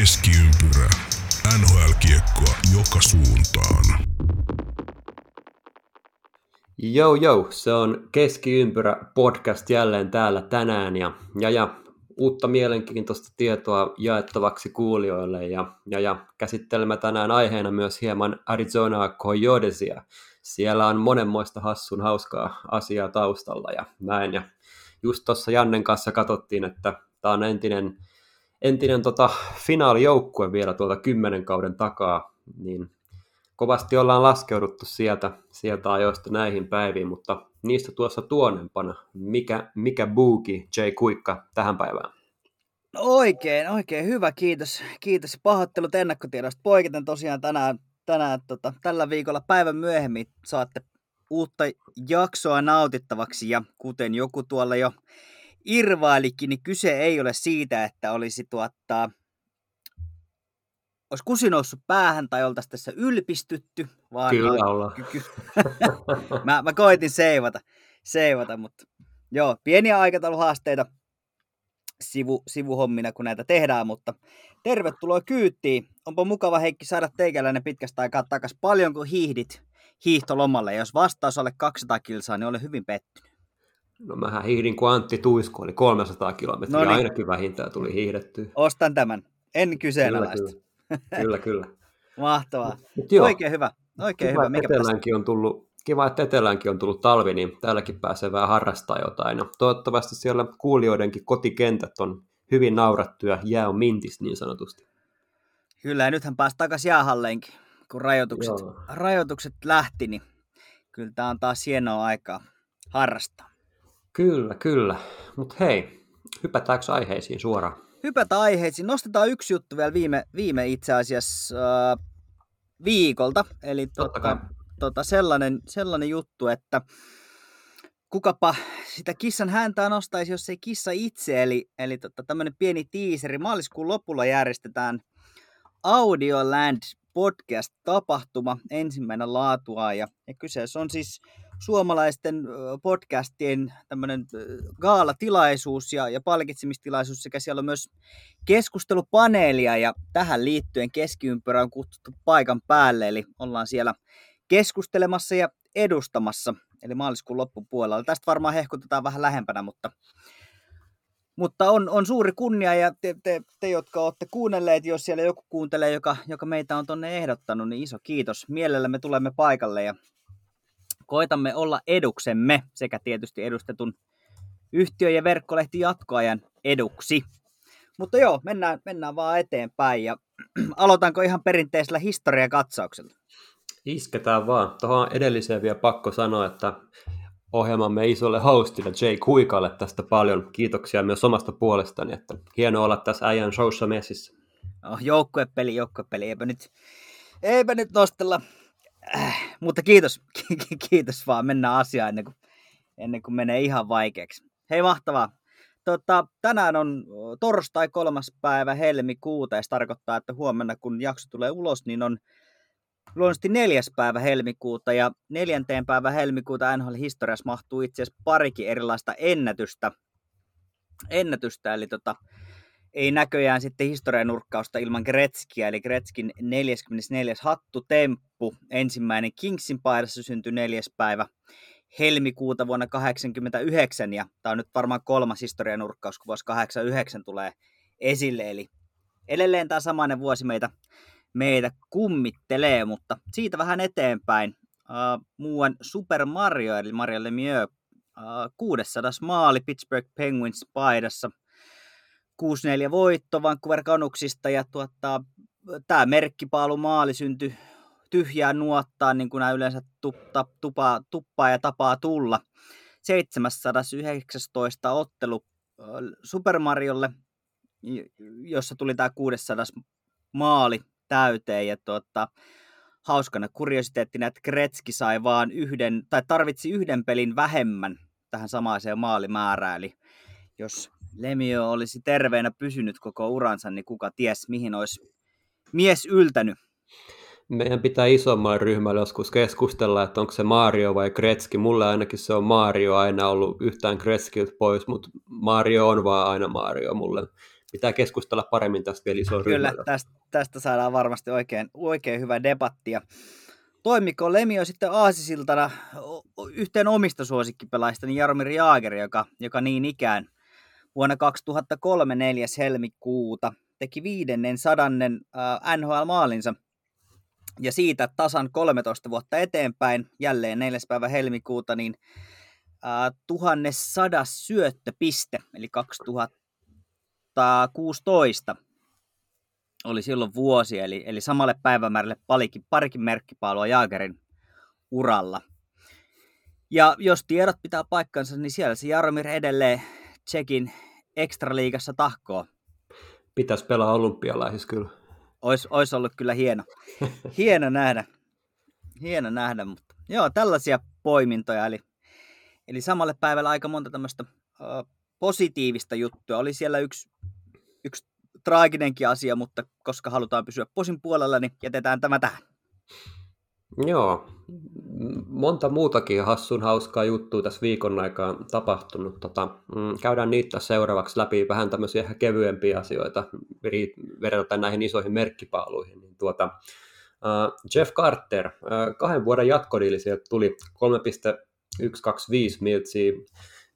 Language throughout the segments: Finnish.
Keskiympyrä. NHL-kiekkoa joka suuntaan. Jou jou, se on Keskiympyrä podcast jälleen täällä tänään ja, ja, ja uutta mielenkiintoista tietoa jaettavaksi kuulijoille ja, ja, ja käsittelemme tänään aiheena myös hieman Arizona Coyotesia. Siellä on monenmoista hassun hauskaa asiaa taustalla ja näin. Ja just tuossa Jannen kanssa katsottiin, että tämä on entinen, entinen tota, finaalijoukkue vielä tuolta kymmenen kauden takaa, niin kovasti ollaan laskeuduttu sieltä, sieltä ajoista näihin päiviin, mutta niistä tuossa tuonempana. Mikä, mikä buuki J. Kuikka tähän päivään? No oikein, oikein hyvä, kiitos. Kiitos pahoittelut ennakkotiedosta. Poiketen tosiaan tänään, tänään tota, tällä viikolla päivän myöhemmin saatte uutta jaksoa nautittavaksi ja kuten joku tuolla jo irvailikin, niin kyse ei ole siitä, että olisi tuottaa olisi kusi noussut päähän tai oltaisiin tässä ylpistytty. Vaan Kyllä ollaan. mä, mä koitin seivata, seivata, mutta joo, pieniä aikatauluhaasteita sivu, sivuhommina, kun näitä tehdään, mutta tervetuloa kyyttiin. Onpa mukava Heikki saada teikäläinen pitkästä aikaa takas. Paljonko hiihdit hiihtolomalle? Jos vastaus alle 200 kilsaa, niin olen hyvin pettynyt. No mähän hiihdin, kun Antti Tuisku oli 300 kilometriä, No niin. ainakin vähintään tuli hiihdettyä. Ostan tämän. En kyseenalaista. Kyllä, Kyllä, kyllä. Mahtavaa. Mut joo, Oikein hyvä. Oikein kiva, hyvä. että Mikä eteläänkin on tullut, kiva, että eteläänkin on tullut talvi, niin täälläkin pääsee vähän harrastaa jotain. Ja toivottavasti siellä kuulijoidenkin kotikentät on hyvin naurattu ja jää on mintis niin sanotusti. Kyllä, ja nythän pääsi takaisin jäähalleinkin, kun rajoitukset, Joo. rajoitukset lähti, niin kyllä tämä on taas hienoa aikaa harrastaa. Kyllä, kyllä. Mutta hei, hypätäänkö aiheisiin suoraan? Hypätä aiheisiin. Nostetaan yksi juttu vielä viime, viime itse asiassa äh, viikolta. Eli Totta tota, kai. tota, sellainen, sellainen juttu, että kukapa sitä kissan häntää nostaisi, jos ei kissa itse. Eli, eli tota, tämmöinen pieni tiiseri. Maaliskuun lopulla järjestetään Audioland podcast-tapahtuma, ensimmäinen laatua. Ja, ja kyseessä on siis suomalaisten podcastien tämmöinen gaalatilaisuus ja, ja palkitsemistilaisuus sekä siellä on myös keskustelupaneelia ja tähän liittyen keskiympyrä on kutsuttu paikan päälle, eli ollaan siellä keskustelemassa ja edustamassa, eli maaliskuun loppupuolella. Tästä varmaan hehkutetaan vähän lähempänä, mutta, mutta on, on suuri kunnia ja te, te, te, jotka olette kuunnelleet, jos siellä joku kuuntelee, joka, joka meitä on tonne ehdottanut, niin iso kiitos. Mielellämme tulemme paikalle ja koitamme olla eduksemme sekä tietysti edustetun yhtiö- ja verkkolehti jatkoajan eduksi. Mutta joo, mennään, mennään vaan eteenpäin ja aloitanko ihan perinteisellä historiakatsauksella? Isketään vaan. Tuohon edelliseen vielä pakko sanoa, että ohjelmamme isolle hostille Jay Kuikalle tästä paljon kiitoksia myös omasta puolestani, että hienoa olla tässä äijän showssa messissä. Oh, joukkuepeli, joukkuepeli, eipä nyt, eipä nyt nostella. Äh, mutta kiitos, kiitos vaan, mennään asiaan ennen kuin, ennen kuin menee ihan vaikeaksi. Hei mahtavaa. Tota, tänään on torstai kolmas päivä helmikuuta ja se tarkoittaa, että huomenna kun jakso tulee ulos, niin on luonnollisesti neljäs päivä helmikuuta ja neljänteen päivä helmikuuta NHL-historiassa mahtuu itse asiassa parikin erilaista ennätystä. ennätystä eli tota, ei näköjään sitten historian nurkkausta ilman Gretzkiä, eli Gretzkin 44. hattutemppu, ensimmäinen Kingsin paidassa syntyi neljäs päivä helmikuuta vuonna 1989, ja tämä on nyt varmaan kolmas historian nurkkaus, kun vuosi 89 tulee esille, eli edelleen tämä samainen vuosi meitä, meitä kummittelee, mutta siitä vähän eteenpäin. Uh, muuan Super Mario, eli Mario Lemieux, uh, 600 maali Pittsburgh Penguins paidassa, 6-4 voitto Vancouver Canucksista ja tuota, tämä merkkipaalu maali syntyi tyhjää nuottaa, niin kuin nämä yleensä tuppa, tupa, tuppaa ja tapaa tulla. 719 ottelu Super Mariolle, jossa tuli tämä 600 maali täyteen. Ja tuota, hauskana kuriositeettina, että Kretski sai vaan yhden, tai tarvitsi yhden pelin vähemmän tähän samaiseen maalimäärään. Eli jos Lemio olisi terveenä pysynyt koko uransa, niin kuka ties mihin olisi mies yltänyt. Meidän pitää isommalle ryhmälle joskus keskustella, että onko se Mario vai Gretzky. Mulle ainakin se on Mario aina ollut yhtään Gretzkiltä pois, mutta Mario on vaan aina Mario mulle. pitää keskustella paremmin tästä vielä isoa Kyllä, tästä, tästä saadaan varmasti oikein, oikein hyvä debatti. Ja toimiko Lemio sitten aasisiltana yhteen omista suosikkipelaista, niin Jaromir Jaager, joka, joka niin ikään vuonna 2003 4. helmikuuta teki viidennen sadannen äh, NHL-maalinsa ja siitä tasan 13 vuotta eteenpäin, jälleen 4. päivä helmikuuta, niin äh, 1100 syöttöpiste, eli 2016 oli silloin vuosi, eli, eli samalle päivämäärälle parikin, parikin merkkipaalua Jaagerin uralla. Ja jos tiedot pitää paikkansa, niin siellä se Jaromir edelleen Tsekin ekstraliigassa tahkoo. Pitäisi pelaa olympialaisissa kyllä. Ois, ois ollut kyllä hieno, hieno nähdä. Hieno nähdä, mutta joo, tällaisia poimintoja. Eli, eli samalle päivällä aika monta tämmöistä uh, positiivista juttua. Oli siellä yksi, yksi traaginenkin asia, mutta koska halutaan pysyä posin puolella, niin jätetään tämä tähän. Joo, monta muutakin hassun hauskaa juttua tässä viikon aikaa tapahtunut. Tota, mm, käydään niitä seuraavaksi läpi vähän tämmöisiä ehkä kevyempiä asioita verrattuna näihin isoihin merkkipaaluihin. Niin tuota, uh, Jeff Carter, uh, kahden vuoden jatkodiili sieltä tuli 3,125 miltsiä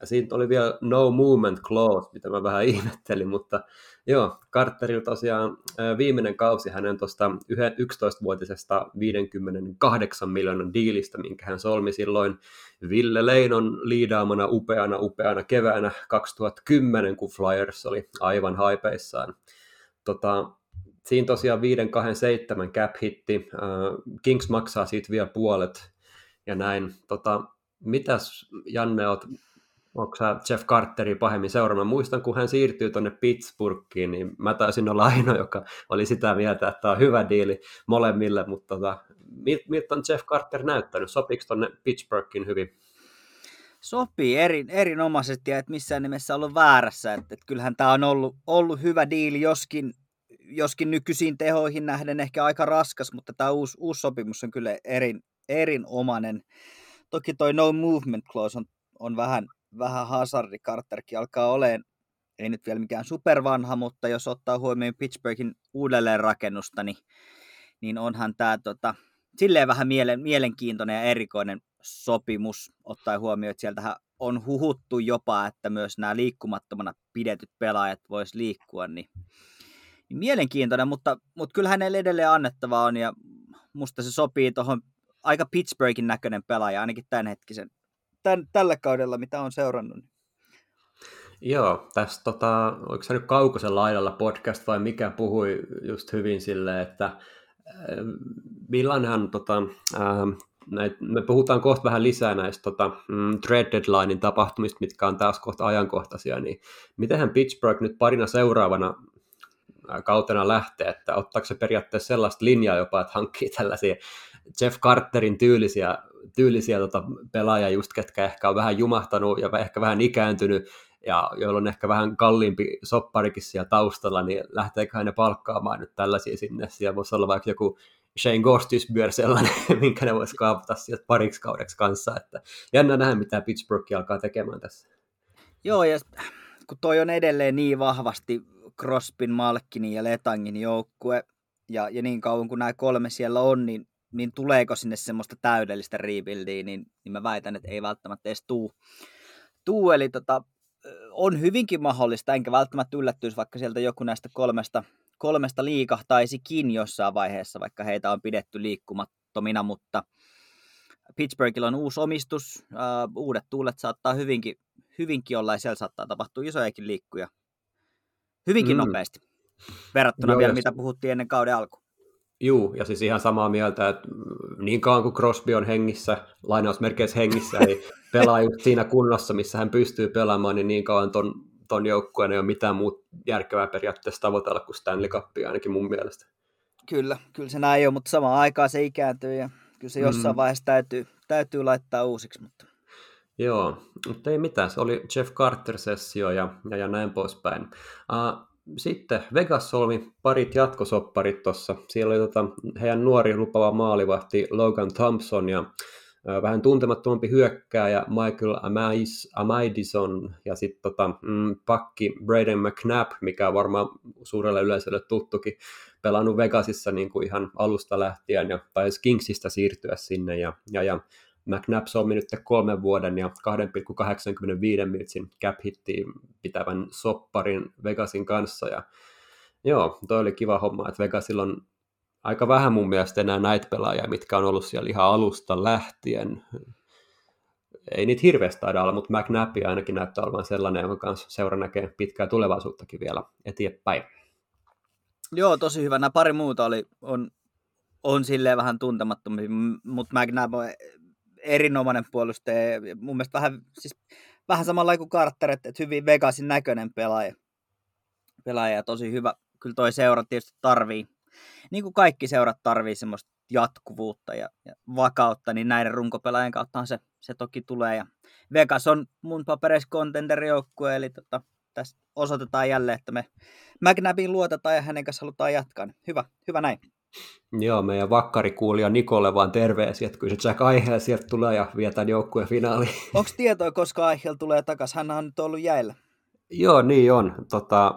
ja siitä oli vielä no movement clause, mitä mä vähän ihmettelin, mutta joo, Carterilla tosiaan viimeinen kausi hänen tuosta 11-vuotisesta 58 miljoonan diilistä, minkä hän solmi silloin Ville Leinon liidaamana upeana upeana keväänä 2010, kun Flyers oli aivan haipeissaan. Tota, siinä tosiaan 527 cap hitti, Kings maksaa siitä vielä puolet ja näin. Tota, mitäs Janne, oot onko sä Jeff Carteri pahemmin seuraamaan? Muistan, kun hän siirtyy tuonne Pittsburghiin, niin mä taisin olla ainoa, joka oli sitä mieltä, että tämä on hyvä diili molemmille, mutta tota, miltä on Jeff Carter näyttänyt? Sopiiko tuonne Pittsburghiin hyvin? Sopii eri, erinomaisesti ja että missään nimessä ollut väärässä. Että, että kyllähän tämä on ollut, ollut hyvä diili, joskin, joskin nykyisiin tehoihin nähden ehkä aika raskas, mutta tämä uusi, uusi sopimus on kyllä erin, erinomainen. Toki toi no movement clause on, on vähän, vähän Hazardi Carterkin alkaa olemaan, ei nyt vielä mikään supervanha, mutta jos ottaa huomioon Pittsburghin uudelleenrakennusta, niin, niin onhan tämä tota, silleen vähän mielen, mielenkiintoinen ja erikoinen sopimus, ottaen huomioon, että sieltähän on huhuttu jopa, että myös nämä liikkumattomana pidetyt pelaajat vois liikkua, niin, niin mielenkiintoinen, mutta, mutta kyllä hänelle edelleen annettava on, ja musta se sopii tuohon aika Pittsburghin näköinen pelaaja, ainakin tämänhetkisen tämän, tällä kaudella, mitä on seurannut. Joo, tässä tota, oliko se nyt Kaukosen laidalla podcast vai mikä puhui just hyvin sille, että äh, millainhan tota, äh, näit, me puhutaan kohta vähän lisää näistä tota, mm, trade deadlinein tapahtumista, mitkä on taas kohta ajankohtaisia, niin mitenhän Pittsburgh nyt parina seuraavana äh, kautena lähtee, että ottaako se periaatteessa sellaista linjaa jopa, että hankkii tällaisia Jeff Carterin tyylisiä tyylisiä tota, pelaajia just, ketkä ehkä on vähän jumahtanut ja ehkä vähän ikääntynyt, ja joilla on ehkä vähän kalliimpi sopparikin siellä taustalla, niin lähteekö ne palkkaamaan nyt tällaisia sinne. Siellä voisi olla vaikka joku Shane Gostisbyr sellainen, minkä ne voisi kaapata sieltä pariksi kaudeksi kanssa. Että jännä nähdä, mitä Pittsburgh alkaa tekemään tässä. Joo, ja kun toi on edelleen niin vahvasti Crospin, Malkinin ja Letangin joukkue, ja, ja niin kauan kuin nämä kolme siellä on, niin niin tuleeko sinne semmoista täydellistä rebuildia, niin, niin mä väitän, että ei välttämättä edes tuu. tuu eli tota, on hyvinkin mahdollista, enkä välttämättä yllättyisi, vaikka sieltä joku näistä kolmesta, kolmesta liikahtaisikin jossain vaiheessa, vaikka heitä on pidetty liikkumattomina, mutta Pittsburghilla on uusi omistus, uh, uudet tuulet saattaa hyvinkin, hyvinkin olla, ja siellä saattaa tapahtua isojakin liikkuja hyvinkin mm. nopeasti, verrattuna Joo, vielä mitä puhuttiin ennen kauden alkuun. Juu, ja siis ihan samaa mieltä, että niin kauan kuin Crosby on hengissä, lainausmerkeissä hengissä, niin pelaa just siinä kunnossa, missä hän pystyy pelaamaan, niin niin kauan ton, ton joukkueen ei ole mitään muuta järkevää periaatteessa tavoitella kuin Stanley Cupia ainakin mun mielestä. Kyllä, kyllä se näin on, mutta samaan aikaan se ikääntyy ja kyllä se jossain mm. vaiheessa täytyy, täytyy laittaa uusiksi. Mutta... Joo, mutta ei mitään, se oli Jeff Carter-sessio ja, ja, ja näin poispäin. Uh, sitten Vegas solmi parit jatkosopparit tuossa. Siellä oli tota, heidän nuori lupava maalivahti Logan Thompson ja vähän tuntemattomampi hyökkääjä Michael Amais, Amaidison ja sitten tota, mm, pakki Braden McNabb, mikä on varmaan suurelle yleisölle tuttukin, pelannut Vegasissa niin kuin ihan alusta lähtien ja taisi Kingsista siirtyä sinne ja, ja, ja McNabb solmi nyt kolmen vuoden ja 2,85 miltsin cap pitävän sopparin Vegasin kanssa ja joo, toi oli kiva homma, että Vegasilla on aika vähän mun mielestä enää näitä pelaajia, mitkä on ollut siellä ihan alusta lähtien. Ei niitä hirveästi taida olla, mutta McNabb ainakin näyttää olevan sellainen, jonka kanssa seura näkee pitkää tulevaisuuttakin vielä eteenpäin. Joo, tosi hyvä. Nämä pari muuta oli, on, on silleen vähän tuntemattomia, mutta McNabb on erinomainen puolustaja. Mun mielestä vähän, siis, vähän samalla kuin Carter, että hyvin Vegasin näköinen pelaaja. pelaaja ja tosi hyvä. Kyllä toi seura tietysti tarvii, niin kuin kaikki seurat tarvii semmoista jatkuvuutta ja, ja vakautta, niin näiden runkopelaajien kautta se, se toki tulee. Ja Vegas on mun papereissa kontenderijoukkue, eli tota, tässä osoitetaan jälleen, että me McNabin luotetaan ja hänen kanssa halutaan jatkaa. Hyvä, hyvä näin. Joo, meidän vakkarikuulija Nikolle vaan terveisiä, että kyllä se Jack Aihel sieltä tulee ja vietään joukkueen finaaliin. Onko tietoa, koska Aihel tulee takaisin? Hän on nyt ollut jäillä. Joo, niin on. Tota,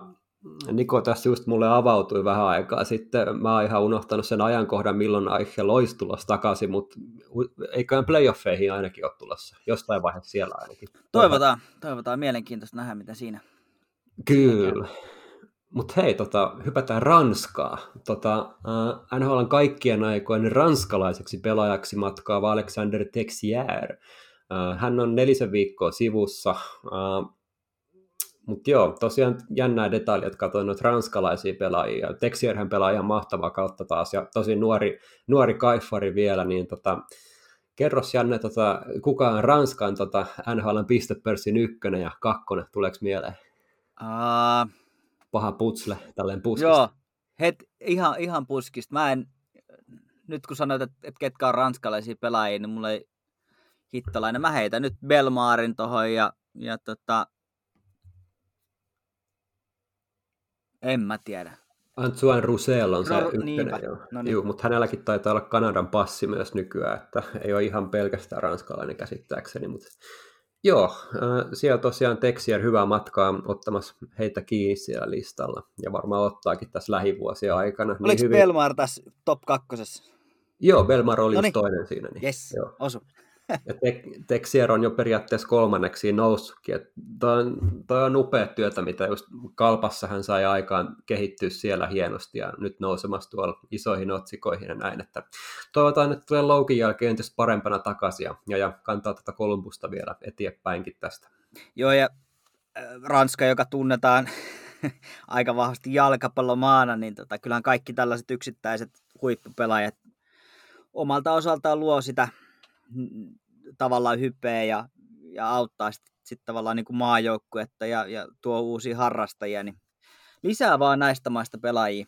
Niko tässä just mulle avautui vähän aikaa sitten. Mä oon ihan unohtanut sen ajankohdan, milloin Aihe olisi tulossa takaisin, mutta eiköhän playoffeihin ainakin ole tulossa. Jostain vaiheessa siellä ainakin. Toivotaan, toivotaan. Mielenkiintoista nähdä, mitä siinä. Kyllä. Mutta hei, tota, hypätään Ranskaa. Tota, äh, NHLn kaikkien aikojen ranskalaiseksi pelaajaksi matkaa Alexander Texier. Äh, hän on nelisen viikkoa sivussa. Äh, mutta joo, tosiaan jännää detaljia, että katsoin noita ranskalaisia pelaajia. Texierhän pelaa ihan mahtavaa kautta taas, ja tosi nuori, nuori kaifari vielä, niin tota, kerros Janne, tota, kuka on Ranskan tota, NHLn pistepörssin ykkönen ja kakkonen, tuleeko mieleen? Uh, Paha putsle, tälleen puskista. Joo, het, ihan, ihan puskista. Mä en, nyt kun sanoit, että, että ketkä on ranskalaisia pelaajia, niin mulla ei hittolainen. Mä heitän nyt Belmaarin tohon ja, ja tota, En mä tiedä. Antoine Roussel on se no, ykkönen, joo. No niin. Juu, mutta hänelläkin taitaa olla Kanadan passi myös nykyään, että ei ole ihan pelkästään ranskalainen käsittääkseni, mutta joo, äh, siellä tosiaan Texier hyvää matkaa ottamassa heitä kiinni siellä listalla, ja varmaan ottaakin tässä lähivuosien aikana. Niin Oliko niin hyvin... Belmar tässä top kakkosessa? Joo, Belmar oli just toinen siinä. Niin, yes, joo. osu. Ja Texier on jo periaatteessa kolmanneksi noussutkin. Toi on, toi on upea työtä, mitä just Kalpassa hän sai aikaan kehittyä siellä hienosti ja nyt nousemassa tuolla isoihin otsikoihin ja näin. Että toivotaan, että tulee Loukin jälkeen entistä parempana takaisin ja, ja, ja kantaa tätä Kolumbusta vielä eteenpäinkin tästä. Joo ja äh, Ranska, joka tunnetaan aika vahvasti jalkapallomaana, niin tota, kyllähän kaikki tällaiset yksittäiset huippupelaajat omalta osaltaan luo sitä tavallaan hypeä ja, ja auttaa sitten sit tavallaan niin kuin maajoukkuetta ja, ja tuo uusia harrastajia, niin lisää vaan näistä maista pelaajia,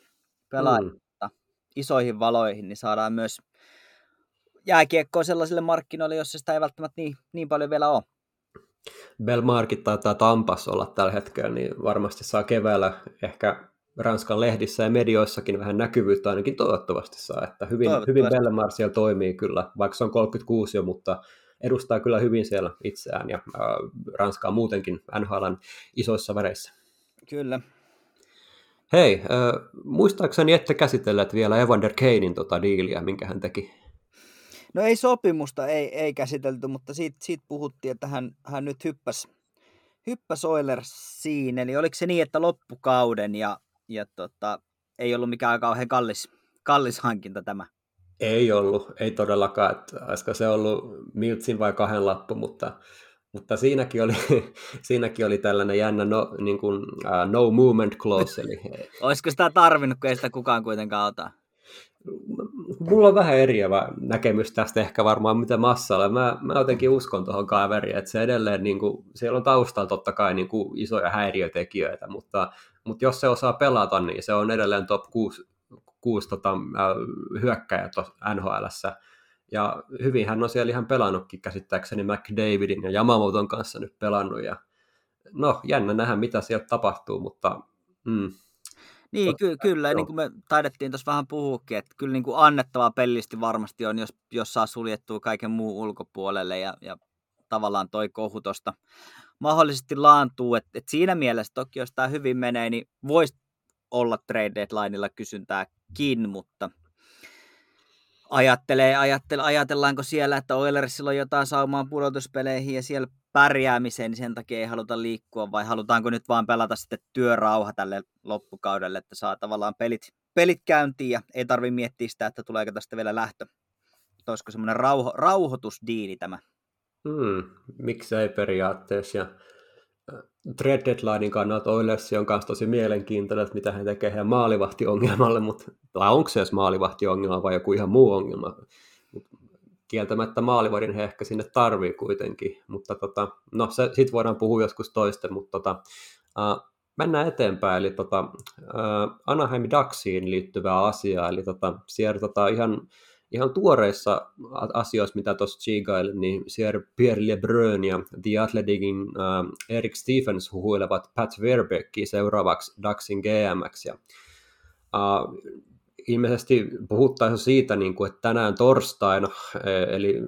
pelaajia mm. isoihin valoihin, niin saadaan myös jääkiekkoa sellaisille markkinoille, jossa sitä ei välttämättä niin, niin paljon vielä ole. Belmarkit taitaa Tampas olla tällä hetkellä, niin varmasti saa keväällä ehkä Ranskan lehdissä ja medioissakin vähän näkyvyyttä ainakin toivottavasti saa, että hyvin, hyvin Bellemar siellä toimii kyllä, vaikka se on 36 jo, mutta edustaa kyllä hyvin siellä itseään ja äh, Ranskaa muutenkin NHLn isoissa väreissä. Kyllä. Hei, äh, muistaakseni ette käsitelleet vielä Evander Kanein tota diiliä, minkä hän teki? No ei sopimusta, ei, ei käsitelty, mutta siitä, siitä puhuttiin, että hän, hän nyt hyppäsi hyppäs Oilersiin, eli oliko se niin, että loppukauden ja, ja tota, ei ollut mikään kauhean kallis, kallis hankinta tämä? Ei ollut, ei todellakaan. Että olisiko se ollut Miltsin vai kahden lappu, mutta, mutta siinäkin, oli, siinäkin oli tällainen jännä no, niin kuin, uh, no movement clause. Eli... olisiko sitä tarvinnut, kun ei sitä kukaan kuitenkaan ota? Mulla on vähän eriävä näkemys tästä ehkä varmaan mitä massalla. Mä, mä jotenkin uskon tuohon kaveriin, että se edelleen, niin kuin, siellä on taustalla totta kai niin kuin isoja häiriötekijöitä, mutta, mutta jos se osaa pelata, niin se on edelleen top 6 kuusi tota, äh, hyökkäjät nhl Ja hyvin hän on siellä ihan pelannutkin käsittääkseni McDavidin ja Yamamoton kanssa nyt pelannut. Ja no, jännä nähdä, mitä sieltä tapahtuu, mutta mm. Niin, ky- kyllä, ja niin kuin me taidettiin tuossa vähän puhuakin, että kyllä niin kuin annettavaa pellisti varmasti on, jos, jos saa suljettua kaiken muun ulkopuolelle, ja, ja tavallaan toi kohu tosta mahdollisesti laantuu, että et siinä mielessä toki, jos tämä hyvin menee, niin voisi olla trade deadlineilla kysyntääkin, mutta ajattelee, ajattelee, ajatellaanko siellä, että Oilersilla on jotain saumaa pudotuspeleihin ja siellä pärjäämiseen, niin sen takia ei haluta liikkua, vai halutaanko nyt vaan pelata sitten työrauha tälle loppukaudelle, että saa tavallaan pelit, pelit käyntiin ja ei tarvi miettiä sitä, että tuleeko tästä vielä lähtö. Olisiko semmoinen rauho, rauhoitusdiili tämä? Hmm, miksei periaatteessa. Ja trade deadlinein kannalta Oilers on myös tosi mielenkiintoinen, että mitä he tekee heidän maalivahtiongelmalle, mutta, tai onko se edes maalivahtiongelma vai joku ihan muu ongelma. Mut kieltämättä maalivahdin he ehkä sinne tarvii kuitenkin, mutta tota, no se, sit voidaan puhua joskus toisten, mutta tota, uh, mennään eteenpäin, eli tota, uh, Anaheim Ducksiin liittyvää asiaa, eli tota, siellä tota, ihan ihan tuoreissa asioissa, mitä tuossa chigailin, niin siellä Pierre LeBrun ja The Athleticin äh, Eric Stephens huhuilevat Pat Verbeckia seuraavaksi Daxin GMX. Ja, äh, ilmeisesti puhuttaisiin siitä, niin kuin, että tänään torstaina, e, eli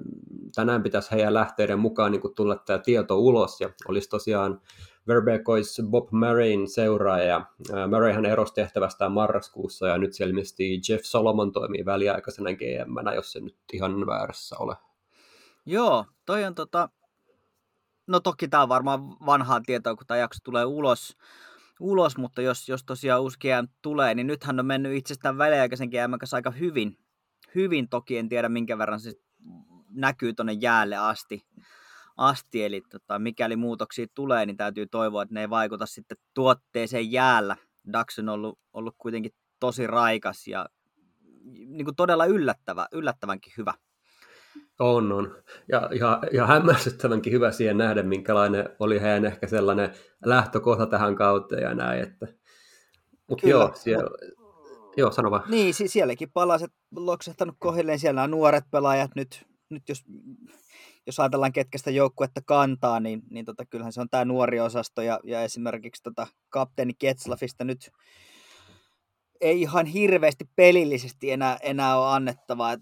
tänään pitäisi heidän lähteiden mukaan niin kuin, tulla tämä tieto ulos, ja olisi tosiaan Verbeek olisi Bob Murrayn seuraaja. Murrayhan erosi tehtävästään marraskuussa ja nyt selvästi Jeff Solomon toimii väliaikaisena gm jos se nyt ihan väärässä ole. Joo, toi on tota... No toki tämä on varmaan vanhaa tietoa, kun tämä jakso tulee ulos, ulos mutta jos, jos tosiaan uusi GM tulee, niin nythän on mennyt itsestään väliaikaisen GM kanssa aika hyvin. Hyvin toki, en tiedä minkä verran se näkyy tuonne jäälle asti asti, eli tota, mikäli muutoksia tulee, niin täytyy toivoa, että ne ei vaikuta sitten tuotteeseen jäällä. Dax on ollut, ollut kuitenkin tosi raikas ja niin kuin todella yllättävä, yllättävänkin hyvä. On, on. Ja ihan, ihan hämmästyttävänkin hyvä siihen nähdä, minkälainen oli heidän ehkä sellainen lähtökohta tähän kauteen ja näin. Että... Mutta joo, siellä... joo, sano vaan. Niin, sielläkin palaset loksahtanut kohdilleen. Siellä on nuoret pelaajat nyt, nyt jos jos ajatellaan ketkä sitä joukkuetta kantaa, niin, niin tota, kyllähän se on tämä nuori osasto ja, ja esimerkiksi tota, kapteeni Ketslafista nyt ei ihan hirveästi pelillisesti enää, enää ole annettavaa. Et,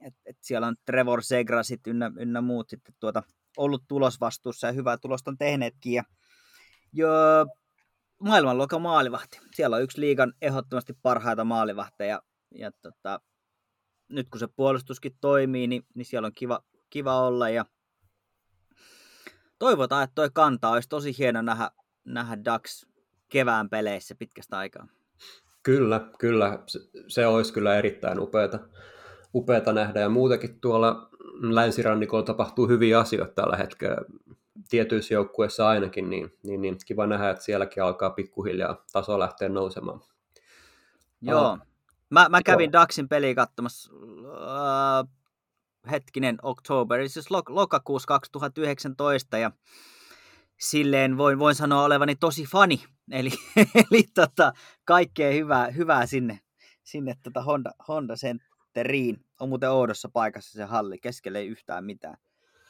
et, et siellä on Trevor Segrasit ynnä, ynnä muut sitten tuota, ollut tulosvastuussa ja hyvää tulosta on tehneetkin. Ja, jo, maailmanluokan maalivahti. Siellä on yksi liigan ehdottomasti parhaita maalivahteja. Ja tota, nyt kun se puolustuskin toimii, niin, niin siellä on kiva, kiva olla ja toivotaan, että toi kantaa. Olisi tosi hieno nähdä, nähdä Dax kevään peleissä pitkästä aikaa. Kyllä, kyllä. Se, se olisi kyllä erittäin upeata, upeata nähdä. Ja muutenkin tuolla länsirannikolla tapahtuu hyviä asioita tällä hetkellä tietyissä joukkueissa ainakin, niin, niin, niin kiva nähdä, että sielläkin alkaa pikkuhiljaa taso lähteä nousemaan. Joo. Mä, mä kävin Joo. Daxin peliä katsomassa äh, hetkinen, oktoberi, siis lok- lokakuussa 2019 ja silleen voin, voin sanoa olevani tosi fani, eli, eli tota, kaikkea hyvää, hyvää sinne, sinne tota Honda, Honda Centeriin. On muuten oudossa paikassa se halli, keskelle ei yhtään mitään.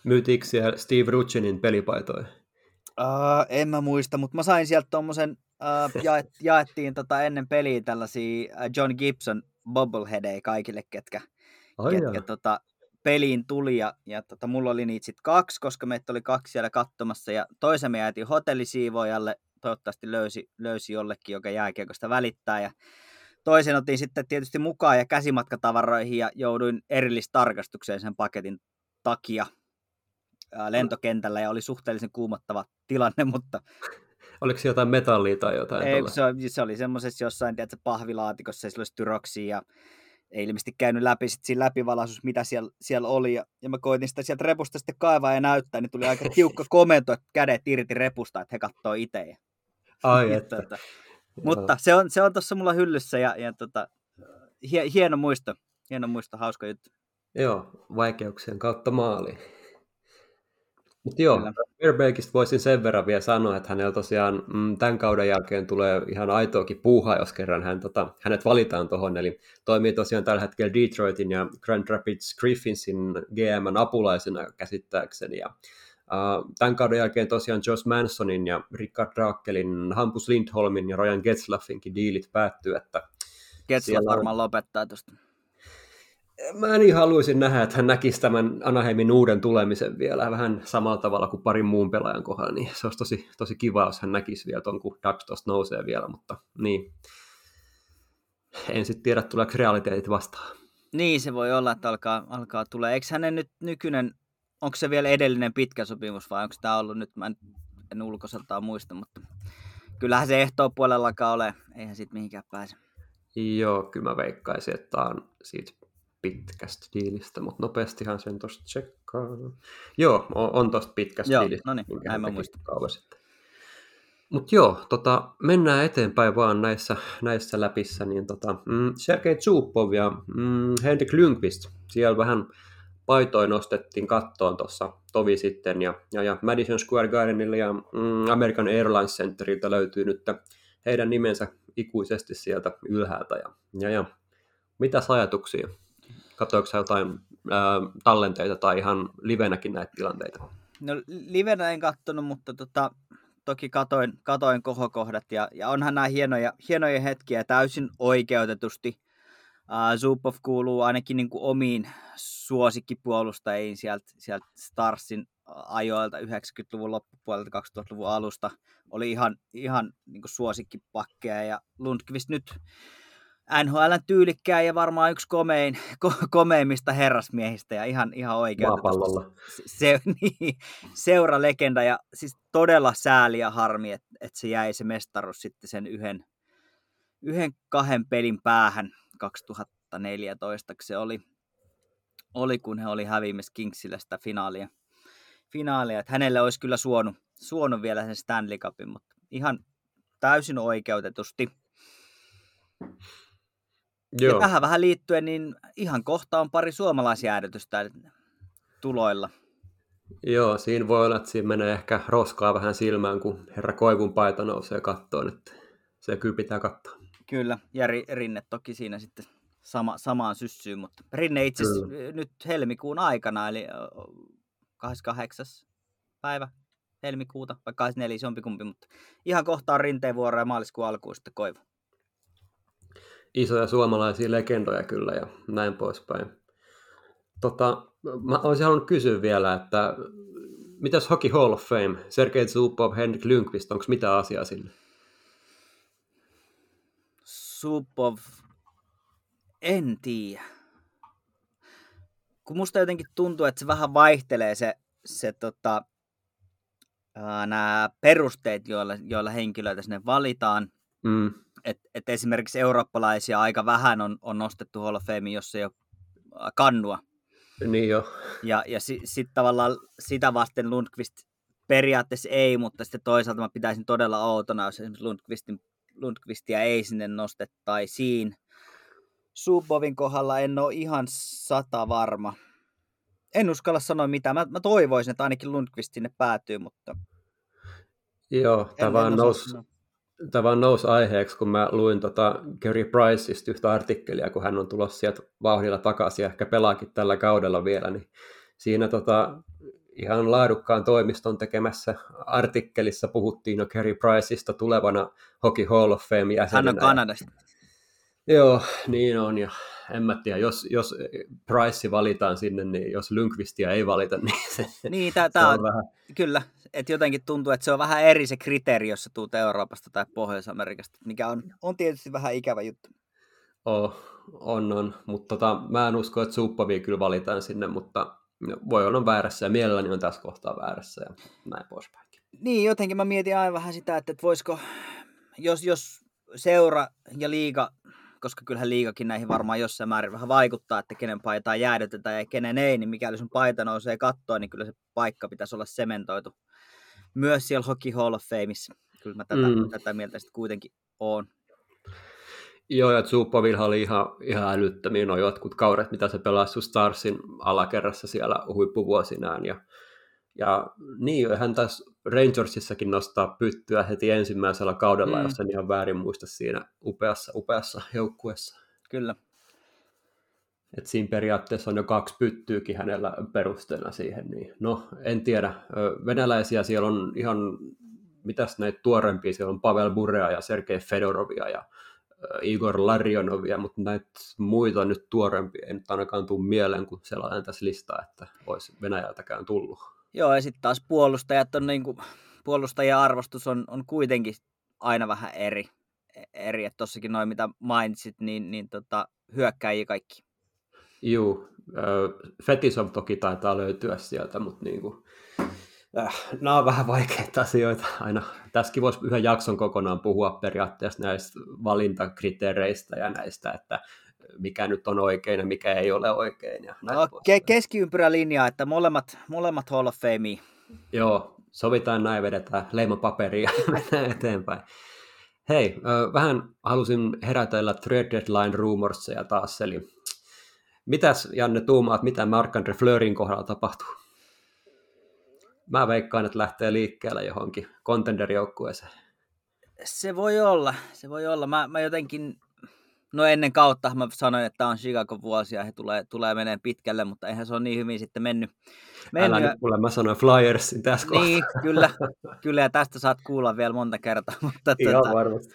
Myytiinkö siellä Steve Rutschinin pelipaitoja? Uh, en mä muista, mutta mä sain sieltä tuommoisen, uh, jaet, jaettiin tota ennen peliä tällaisia John Gibson bobbleheadejä kaikille, ketkä, ketkä tota, peliin tuli ja, ja tota, mulla oli niitä sitten kaksi, koska meitä oli kaksi siellä katsomassa ja toisen me jäätiin hotellisiivojalle, toivottavasti löysi, löysi jollekin, joka jääkiekosta välittää. Ja toisen otin sitten tietysti mukaan ja käsimatkatavaroihin ja jouduin erillistarkastukseen sen paketin takia ää, lentokentällä. Ja oli suhteellisen kuumottava tilanne, mutta Oliko se jotain metallia tai jotain? Ei, se, se oli semmoisessa jossain, tiedätkö, pahvilaatikossa, se olisi tyroksia ja ei ilmeisesti käynyt läpi sit siinä läpivalaisuus, mitä siellä, siellä oli. Ja, ja mä koitin sitä sieltä repusta sitten kaivaa ja näyttää, niin tuli aika tiukka komento, että kädet irti repusta, että he katsoo itse. Ai että. tota, mutta se on, se on tuossa mulla hyllyssä ja, ja tota, hie, hieno muisto, hieno muisto, hauska juttu. Joo, vaikeuksien kautta maali. Mutta joo, Verbeekistä voisin sen verran vielä sanoa, että hänellä tosiaan mm, tämän kauden jälkeen tulee ihan aitoakin puuhaa, jos kerran hän, tota, hänet valitaan tuohon. Eli toimii tosiaan tällä hetkellä Detroitin ja Grand Rapids Griffinsin GM apulaisena käsittääkseni. Ja, Tämän kauden jälkeen tosiaan Josh Mansonin ja Richard Drakelin, Hampus Lindholmin ja Ryan Getzlaffinkin diilit päättyy, että Getzlaff varmaan lopettaa tuosta. Mä niin haluaisin nähdä, että hän näkisi tämän Anaheimin uuden tulemisen vielä vähän samalla tavalla kuin parin muun pelaajan kohdalla, niin se olisi tosi, tosi kiva, jos hän näkisi vielä tuon, kun Ducks tuosta nousee vielä, mutta niin. En sitten tiedä, tuleeko realiteetit vastaan. Niin, se voi olla, että alkaa, alkaa tulee. Eikö hänen nyt nykyinen, onko se vielä edellinen pitkä sopimus vai onko tämä ollut nyt, mä en, en ulkoiseltaan muista, mutta kyllähän se ehtoo puolellakaan ole, eihän siitä mihinkään pääse. Joo, kyllä mä veikkaisin, että tämä on siitä pitkästä diilistä, mutta nopeastihan sen tuosta tsekkaa. Joo, on, on tuosta pitkästä joo, diilistä. No niin, näin mä muistan. sitten. Mutta joo, tota, mennään eteenpäin vaan näissä, näissä läpissä. Niin tota, mm, Sergei Zupov ja mm, Henrik Lundqvist, siellä vähän paitoin nostettiin kattoon tuossa tovi sitten, ja, ja, ja Madison Square Gardenilla ja mm, American Airlines Centeriltä löytyy nyt heidän nimensä ikuisesti sieltä ylhäältä. Ja, ja, ja mitä ajatuksia? Katsoitko jotain ää, tallenteita tai ihan livenäkin näitä tilanteita? No livenä en kattonut, mutta tota, toki katoin, katoin kohokohdat ja, ja onhan nämä hienoja, hienoja hetkiä täysin oikeutetusti. Uh, Zupov kuuluu ainakin niin kuin omiin suosikkipuolustajiin sieltä, sieltä Starsin ajoilta 90-luvun loppupuolelta 2000-luvun alusta. Oli ihan, ihan niin kuin suosikkipakkeja ja Lundqvist nyt NHL tyylikkää ja varmaan yksi komein, ko, komeimmista herrasmiehistä ja ihan, ihan. Maapallolla. Se, niin, seuralegenda ja siis todella sääli ja harmi, että, että se jäi se mestaruus sitten sen yhden, yhden kahden pelin päähän 2014, se oli, oli kun he oli häviämässä Kingsille sitä finaalia. finaalia. Että hänelle olisi kyllä suonut, suonut vielä sen Stanley Cupin, mutta ihan täysin oikeutetusti. Joo. Ja tähän vähän liittyen, niin ihan kohta on pari suomalaisjäädytystä tuloilla. Joo, siinä voi olla, että siinä menee ehkä roskaa vähän silmään, kun herra Koivun paita nousee kattoon, että se kyllä pitää katsoa. Kyllä, ja Rinne toki siinä sitten sama, samaan syssyyn, mutta Rinne itse nyt helmikuun aikana, eli 28. päivä helmikuuta, vai 24, se kumpi, mutta ihan kohta on Rinteen vuoro ja maaliskuun alkuun sitten Koivu isoja suomalaisia legendoja kyllä ja näin poispäin. Tota, mä olisin halunnut kysyä vielä, että mitäs Hockey Hall of Fame, Sergei Zubov, Henrik Lundqvist, onko mitä asiaa sinne? Zubov, en tiedä. Kun musta jotenkin tuntuu, että se vähän vaihtelee se, se tota, nämä perusteet, joilla, joilla henkilöitä sinne valitaan. Mm et, et esimerkiksi eurooppalaisia aika vähän on, on nostettu Hall of Fameen, jos ei ole kannua. Niin jo. Ja, ja sitten sit tavallaan sitä vasten Lundqvist periaatteessa ei, mutta sitten toisaalta mä pitäisin todella outona, jos esimerkiksi Lundqvistin, Lundqvistia ei sinne nostettaisiin. Subovin kohdalla en ole ihan sata varma. En uskalla sanoa mitään. Mä, mä toivoisin, että ainakin Lundqvist sinne päätyy, mutta... Joo, tämä vaan nousi, tämä vaan nousi aiheeksi, kun mä luin tota Gary Priceista yhtä artikkelia, kun hän on tulossa sieltä vauhdilla takaisin ja ehkä pelaakin tällä kaudella vielä, niin siinä tota, ihan laadukkaan toimiston tekemässä artikkelissa puhuttiin jo Gary Priceista tulevana Hockey Hall of Fame jäsenenä. Hän on Kanadasta. Joo, niin on. Ja en mä tiedä, jos, jos Price valitaan sinne, niin jos Lundqvistia ei valita, niin se, niin, tää, tää on, on vähän... Kyllä, että jotenkin tuntuu, että se on vähän eri se kriteeri, jos sä tuut Euroopasta tai Pohjois-Amerikasta, mikä on, on tietysti vähän ikävä juttu. Oh, on, on. Mutta tota, mä en usko, että Suppavi kyllä valitaan sinne, mutta voi olla väärässä ja mielelläni on tässä kohtaa väärässä ja näin poispäin. Niin, jotenkin mä mietin aina vähän sitä, että voisiko, jos, jos seura ja liiga koska kyllähän liikakin näihin varmaan jossain määrin vähän vaikuttaa, että kenen paitaa jäädytetään ja kenen ei, niin mikäli sun paita nousee kattoon, niin kyllä se paikka pitäisi olla sementoitu myös siellä Hockey Hall of Fameissa. Kyllä mä tätä, mm. tätä mieltä sitten kuitenkin oon. Joo, ja Zupovilla oli ihan, ihan älyttömiä nuo jotkut kaudet, mitä se pelasi Starsin alakerrassa siellä huippuvuosinaan. Ja, ja niin, hän taisi Rangersissakin nostaa pyttyä heti ensimmäisellä kaudella, mm. jos en ihan väärin muista siinä upeassa, upeassa joukkueessa. Kyllä. Et siinä periaatteessa on jo kaksi pyttyykin hänellä perusteena siihen. Niin. No, en tiedä. Venäläisiä siellä on ihan, mitäs näitä tuorempia, siellä on Pavel Burea ja Sergei Fedorovia ja Igor Larionovia, mutta näitä muita nyt tuorempia ei nyt ainakaan tule mieleen, kun sellainen tässä listaa, että olisi Venäjältäkään tullut. Joo, ja sitten taas puolustajat on niin kuin, puolustajien arvostus on, on kuitenkin aina vähän eri. eri. Että tossakin noin, mitä mainitsit, niin, niin tota, hyökkäjiä kaikki. Joo, Fetisov toki taitaa löytyä sieltä, mutta niin kuin, äh, nämä on vähän vaikeita asioita aina. Tässäkin voisi yhden jakson kokonaan puhua periaatteessa näistä valintakriteereistä ja näistä, että mikä nyt on oikein ja mikä ei ole oikein. Ja no, ke- keskiympyrälinja, että molemmat, molemmat Hall of Fame. Joo, sovitaan näin, vedetään leimapaperia ja mennään eteenpäin. Hei, vähän halusin herätellä Thread Deadline rumorseja taas, eli mitäs Janne tuumaat, mitä Mark-Andre Fleurin kohdalla tapahtuu? Mä veikkaan, että lähtee liikkeelle johonkin contenderijoukkueeseen. Se voi olla, se voi olla. Mä, mä jotenkin, no ennen kautta mä sanoin, että tämä on Chicago vuosi ja he tulee, tulee meneen pitkälle, mutta eihän se ole niin hyvin sitten mennyt. mennyt. Älä nyt mulle, mä sanoin Flyersin tässä Niin, kohtaa. kyllä, kyllä, ja tästä saat kuulla vielä monta kertaa. Mutta Ihan tuota, varmasti.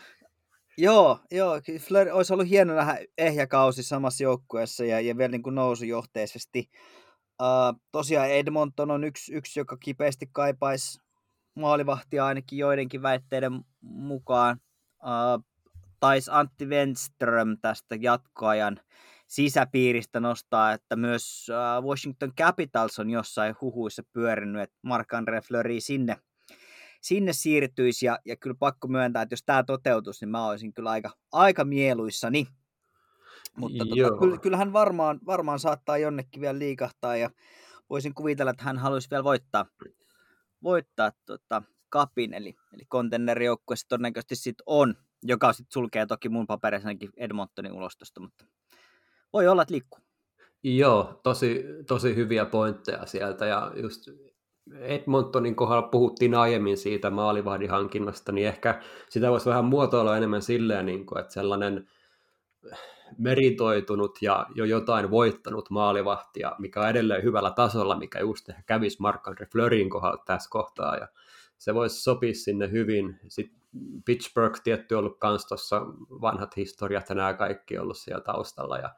Joo, joo. Fleur olisi ollut hieno nähdä ehjä kausi samassa joukkueessa ja, ja vielä niin kuin nousujohteisesti. Uh, tosiaan Edmonton on yksi, yksi, joka kipeästi kaipaisi maalivahtia ainakin joidenkin väitteiden mukaan. Uh, taisi Antti Wenström tästä jatkoajan sisäpiiristä nostaa, että myös uh, Washington Capitals on jossain huhuissa pyörinyt, että Marc-André Fleury sinne, sinne siirtyisi, ja, ja kyllä pakko myöntää, että jos tämä toteutuisi, niin mä olisin kyllä aika, aika mieluissani. Mutta tota, kyllähän varmaan, varmaan saattaa jonnekin vielä liikahtaa, ja voisin kuvitella, että hän haluaisi vielä voittaa, voittaa tota, kapin, eli, eli se todennäköisesti sit on, joka sitten sulkee toki mun paperissakin Edmontonin ulostosta, mutta voi olla, että liikkuu. Joo, tosi, tosi hyviä pointteja sieltä ja just Edmontonin kohdalla puhuttiin aiemmin siitä maalivahdin hankinnasta, niin ehkä sitä voisi vähän muotoilla enemmän silleen, niin kuin, että sellainen meritoitunut ja jo jotain voittanut maalivahtia, mikä on edelleen hyvällä tasolla, mikä just kävisi Mark-Andre Fleurin kohdalla tässä kohtaa, ja se voisi sopia sinne hyvin. Sitten Pittsburgh tietty ollut kans tuossa vanhat historiat ja nämä kaikki ollut siellä taustalla, ja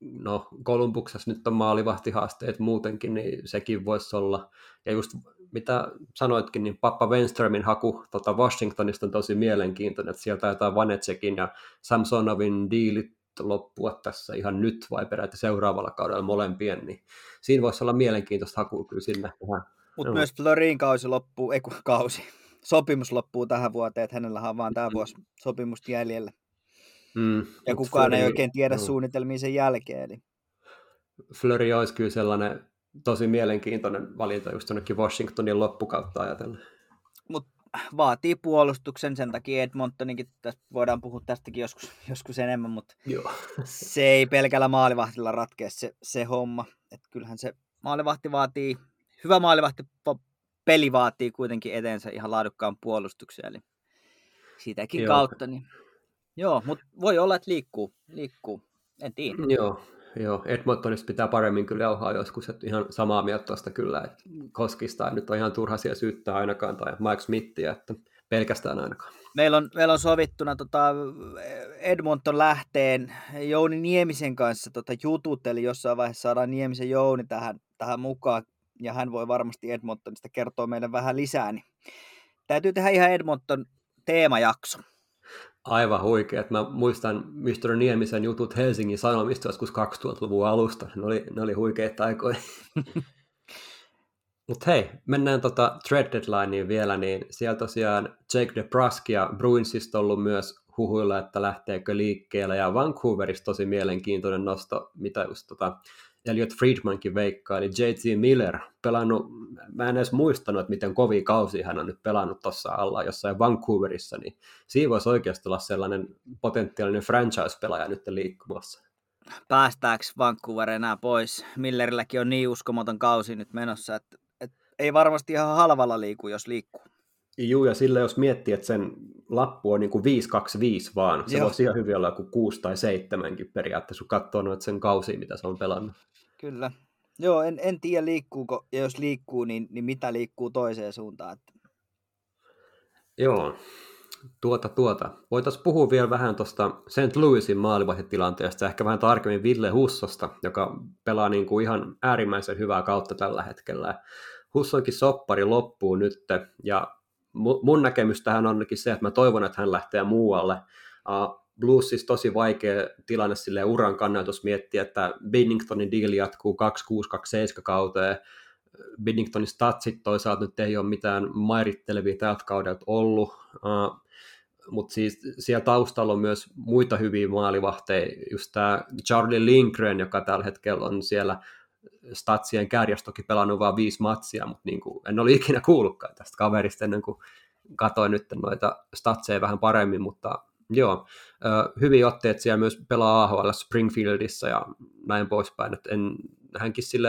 no Kolumbuksessa nyt on maalivahtihaasteet muutenkin, niin sekin voisi olla. Ja just mitä sanoitkin, niin Pappa Wenströmin haku tota Washingtonista on tosi mielenkiintoinen, että sieltä jotain Vanetsekin ja Samsonovin diilit loppua tässä ihan nyt vai peräti seuraavalla kaudella molempien, niin siinä voisi olla mielenkiintoista hakua kyllä sinne. Mutta no. myös Florin kausi loppuu, ei kun kausi, sopimus loppuu tähän vuoteen, että hänellä on vaan tämä mm. vuosi sopimusta jäljellä. Mm, ja kukaan Fleury, ei oikein tiedä no. suunnitelmia sen jälkeen. Eli... Flurry olisi kyllä sellainen tosi mielenkiintoinen valinta just jonnekin Washingtonin loppukautta ajatellen. Mutta vaatii puolustuksen, sen takia Edmontoninkin, tästä voidaan puhua tästäkin joskus, joskus enemmän, mutta Joo. se ei pelkällä maalivahtilla ratkea se, se homma. Et kyllähän se maalivahti vaatii, hyvä maalivahti peli vaatii kuitenkin eteensä ihan laadukkaan puolustuksen, eli siitäkin Joo. kautta. Niin... Joo, mutta voi olla, että liikkuu, liikkuu. en tiedä. Joo, Joo, Edmontonista pitää paremmin kyllä jauhaa joskus, että ihan samaa mieltä tuosta kyllä, että Koskista nyt on ihan turha siellä syyttää ainakaan, tai Mike Smithia, että pelkästään ainakaan. Meillä on, meillä on sovittuna tota Edmonton lähteen Jouni Niemisen kanssa tota jutut, eli jossain vaiheessa saadaan Niemisen Jouni tähän, tähän mukaan, ja hän voi varmasti Edmontonista kertoa meille vähän lisää, niin täytyy tehdä ihan Edmonton teemajakso aivan huikea. Mä muistan Mr. Niemisen jutut Helsingin Sanomista joskus 2000-luvun alusta. Ne oli, ne oli huikeita aikoja. Mutta hei, mennään tota trade deadlineen vielä, niin siellä tosiaan Jake DeBrusk ja Bruinsista ollut myös huhuilla, että lähteekö liikkeelle, ja Vancouverista tosi mielenkiintoinen nosto, mitä just tota Elliot Friedmankin veikkaa, eli J.T. Miller, pelannut, mä en edes muistanut, että miten kovia kausi hän on nyt pelannut tuossa alla jossain Vancouverissa, niin siinä voisi oikeasti olla sellainen potentiaalinen franchise-pelaaja nyt liikkumassa. Päästääkö Vancouver enää pois? Millerilläkin on niin uskomaton kausi nyt menossa, että, että ei varmasti ihan halvalla liiku, jos liikkuu. Juu, ja sillä jos miettii, että sen lappu on niin kuin 5-2-5 vaan. Se Joo. voisi ihan hyvin olla joku 6 tai 7 periaatteessa, kun katsoo noita sen kausia, mitä se on pelannut. Kyllä. Joo, en, en tiedä liikkuuko, ja jos liikkuu, niin, niin mitä liikkuu toiseen suuntaan. Että... Joo, tuota tuota. Voitaisiin puhua vielä vähän tuosta St. Louisin maalivahtitilanteesta, ehkä vähän tarkemmin Ville Hussosta, joka pelaa niin kuin ihan äärimmäisen hyvää kautta tällä hetkellä. Hussonkin soppari loppuu nyt, ja mun näkemys tähän onkin se, että mä toivon, että hän lähtee muualle. Uh, Blues siis tosi vaikea tilanne sille uran kannalta, jos miettii, että Binningtonin deal jatkuu 2627 kauteen. Binningtonin statsit toisaalta nyt ei ole mitään mairittelevia tältä kaudelta ollut, uh, mutta siis siellä taustalla on myös muita hyviä maalivahteja, just tämä Charlie Lindgren, joka tällä hetkellä on siellä statsien kärjessä toki pelannut vain viisi matsia, mutta niin kuin, en ole ikinä kuullutkaan tästä kaverista ennen kuin katsoin nyt noita statseja vähän paremmin, mutta joo, hyviä otteet siellä myös pelaa AHL Springfieldissa ja näin poispäin, että en, hänkin sille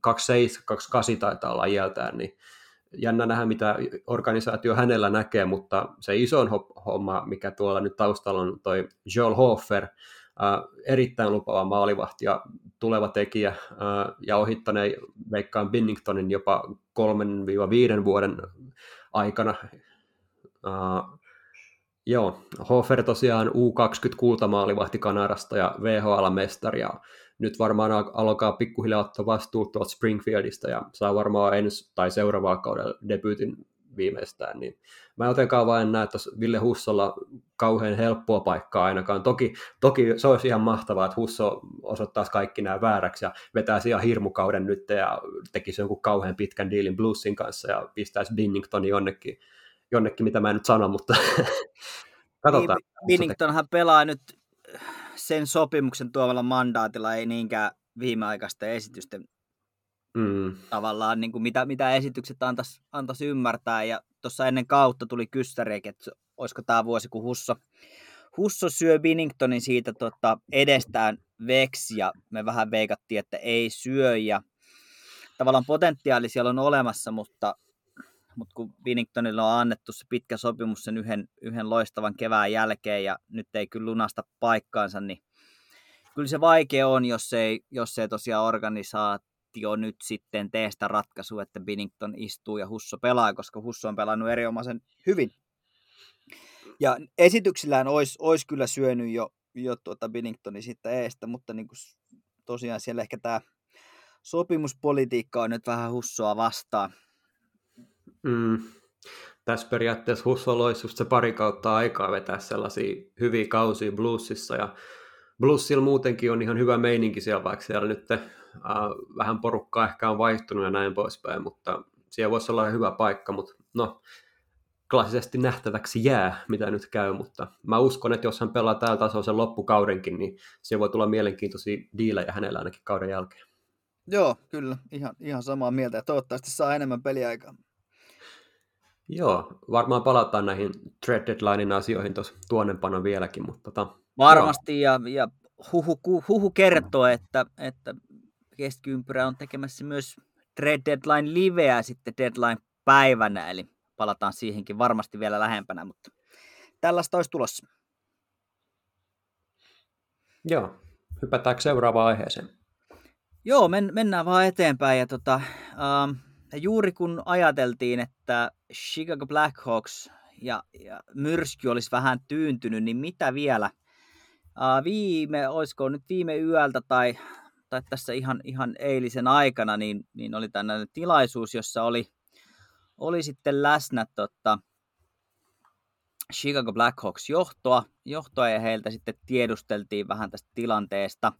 27, 28 taitaa olla iältään, niin jännä nähdä, mitä organisaatio hänellä näkee, mutta se iso homma, mikä tuolla nyt taustalla on toi Joel Hofer, erittäin lupaava maalivahti ja tuleva tekijä ja ohittaneen veikkaan Binningtonin jopa 3-5 vuoden aikana. Joo, Hofer tosiaan U20 kultamaalivahti Kanadasta ja VHL-mestari ja nyt varmaan alkaa pikkuhiljaa ottaa vastuut tuolta Springfieldista ja saa varmaan ensi tai seuraavaa kaudella debyytin viimeistään, niin mä jotenkaan vain näe, että Ville Hussolla kauhean helppoa paikkaa ainakaan. Toki, toki se olisi ihan mahtavaa, että Husso osoittaisi kaikki nämä vääräksi ja vetäisi ihan hirmukauden nyt ja tekisi jonkun kauhean pitkän diilin Bluesin kanssa ja pistäisi Binningtonin jonnekin, jonnekin mitä mä en nyt sano, mutta katsotaan. Niin, Binningtonhan pelaa nyt sen sopimuksen tuomalla mandaatilla, ei niinkään viimeaikaisten esitysten mm. tavallaan, niin kuin mitä, mitä esitykset antaisi antais ymmärtää. Ja tuossa ennen kautta tuli kyssäri, että olisiko tämä vuosi, kun Husso, Husso syö Binningtonin siitä tota, edestään veksi, ja me vähän veikattiin, että ei syö, ja tavallaan potentiaali siellä on olemassa, mutta, mutta kun Binningtonille on annettu se pitkä sopimus sen yhden, yhden loistavan kevään jälkeen, ja nyt ei kyllä lunasta paikkaansa, niin kyllä se vaikea on, jos ei, jos ei tosiaan organisaat, jo nyt sitten tee sitä ratkaisua, että Binnington istuu ja Husso pelaa, koska Husso on pelannut erinomaisen hyvin. Ja esityksillään olisi, olisi kyllä syönyt jo, jo tuota Binningtonin sitten eestä, mutta niin kuin tosiaan siellä ehkä tämä sopimuspolitiikka on nyt vähän Hussoa vastaan. Mm. Tässä periaatteessa Husso olisi just se pari kautta aikaa vetää sellaisia hyviä kausia bluesissa ja bluesilla muutenkin on ihan hyvä meininki siellä, vaikka siellä nyt äh, vähän porukkaa ehkä on vaihtunut ja näin poispäin, mutta siellä voisi olla hyvä paikka, mutta no, klassisesti nähtäväksi jää, mitä nyt käy, mutta mä uskon, että jos hän pelaa täällä tasolla sen loppukaudenkin, niin se voi tulla mielenkiintoisia diilejä hänellä ainakin kauden jälkeen. Joo, kyllä, ihan, ihan samaa mieltä ja toivottavasti saa enemmän peliaikaa. Joo, varmaan palataan näihin trade deadlinein asioihin tuossa tuonnepana vieläkin, mutta tota, Varmasti, joo. ja, ja huhu, huhu kertoo, että, että keskiympyrä on tekemässä myös trade deadline liveä sitten deadline päivänä, eli palataan siihenkin varmasti vielä lähempänä, mutta tällaista olisi tulossa. Joo, hypätäänkö seuraavaan aiheeseen? Joo, men, mennään vaan eteenpäin. Ja tota, uh, juuri kun ajateltiin, että Chicago Blackhawks ja, ja myrsky olisi vähän tyyntynyt, niin mitä vielä? Uh, viime, olisiko nyt viime yöltä tai tai tässä ihan, ihan eilisen aikana, niin, niin oli tällainen tilaisuus, jossa oli, oli sitten läsnä tota, Chicago Blackhawks johtoa, johtoa ja heiltä sitten tiedusteltiin vähän tästä tilanteesta,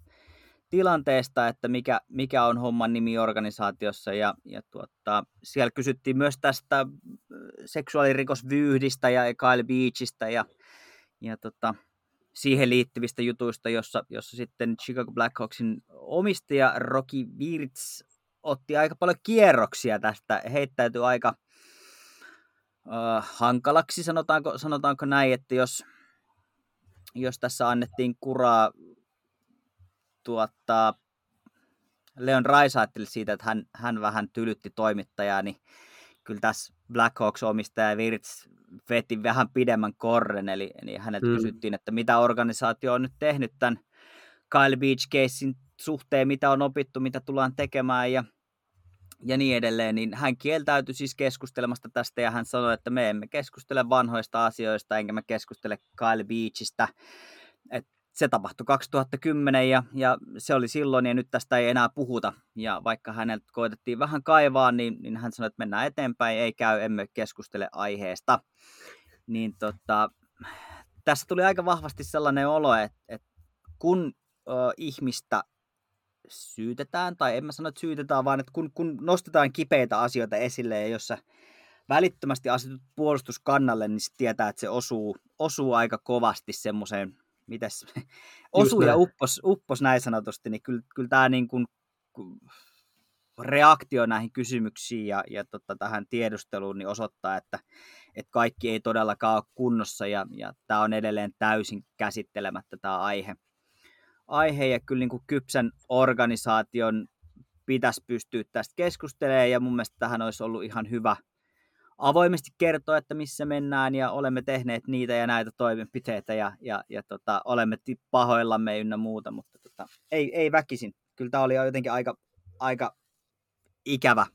tilanteesta että mikä, mikä on homman nimi organisaatiossa. Ja, ja tuota, siellä kysyttiin myös tästä seksuaalirikosvyyhdistä ja Kyle Beachistä ja, ja tota, siihen liittyvistä jutuista, jossa, jossa sitten Chicago Blackhawksin omistaja Rocky Wirtz otti aika paljon kierroksia tästä, heittäytyi aika uh, hankalaksi, sanotaanko, sanotaanko näin, että jos, jos tässä annettiin kuraa tuottaa Leon Raisaitteli siitä, että hän, hän vähän tylytti toimittajaa, niin kyllä tässä Blackhawks omistaja Wirtz veti vähän pidemmän korren, eli, eli häneltä mm. kysyttiin, että mitä organisaatio on nyt tehnyt tämän Kyle Beach casein suhteen, mitä on opittu, mitä tullaan tekemään ja, ja niin edelleen, niin hän kieltäytyi siis keskustelemasta tästä ja hän sanoi, että me emme keskustele vanhoista asioista, enkä me keskustele Kyle Beachistä. Se tapahtui 2010 ja, ja se oli silloin ja nyt tästä ei enää puhuta. Ja vaikka häneltä koitettiin vähän kaivaa, niin, niin hän sanoi, että mennään eteenpäin, ei käy, emme keskustele aiheesta. Niin tota, tässä tuli aika vahvasti sellainen olo, että, että kun ö, ihmistä syytetään, tai en mä sano, että syytetään, vaan että kun, kun nostetaan kipeitä asioita esille ja jos sä välittömästi asetut puolustuskannalle, niin tietää, että se osuu, osuu aika kovasti semmoiseen mites, osu ja uppos, uppos näin sanotusti, niin kyllä, kyllä tämä niin kuin, reaktio näihin kysymyksiin ja, ja tota, tähän tiedusteluun niin osoittaa, että, että kaikki ei todellakaan ole kunnossa ja, ja tämä on edelleen täysin käsittelemättä tämä aihe. aihe ja kyllä niin kuin kypsän organisaation pitäisi pystyä tästä keskustelemaan ja mun mielestä tähän olisi ollut ihan hyvä – avoimesti kertoa, että missä mennään ja olemme tehneet niitä ja näitä toimenpiteitä ja, ja, ja tota, olemme pahoillamme ynnä muuta, mutta tota, ei, ei väkisin. Kyllä tämä oli jotenkin aika, aika ikävä,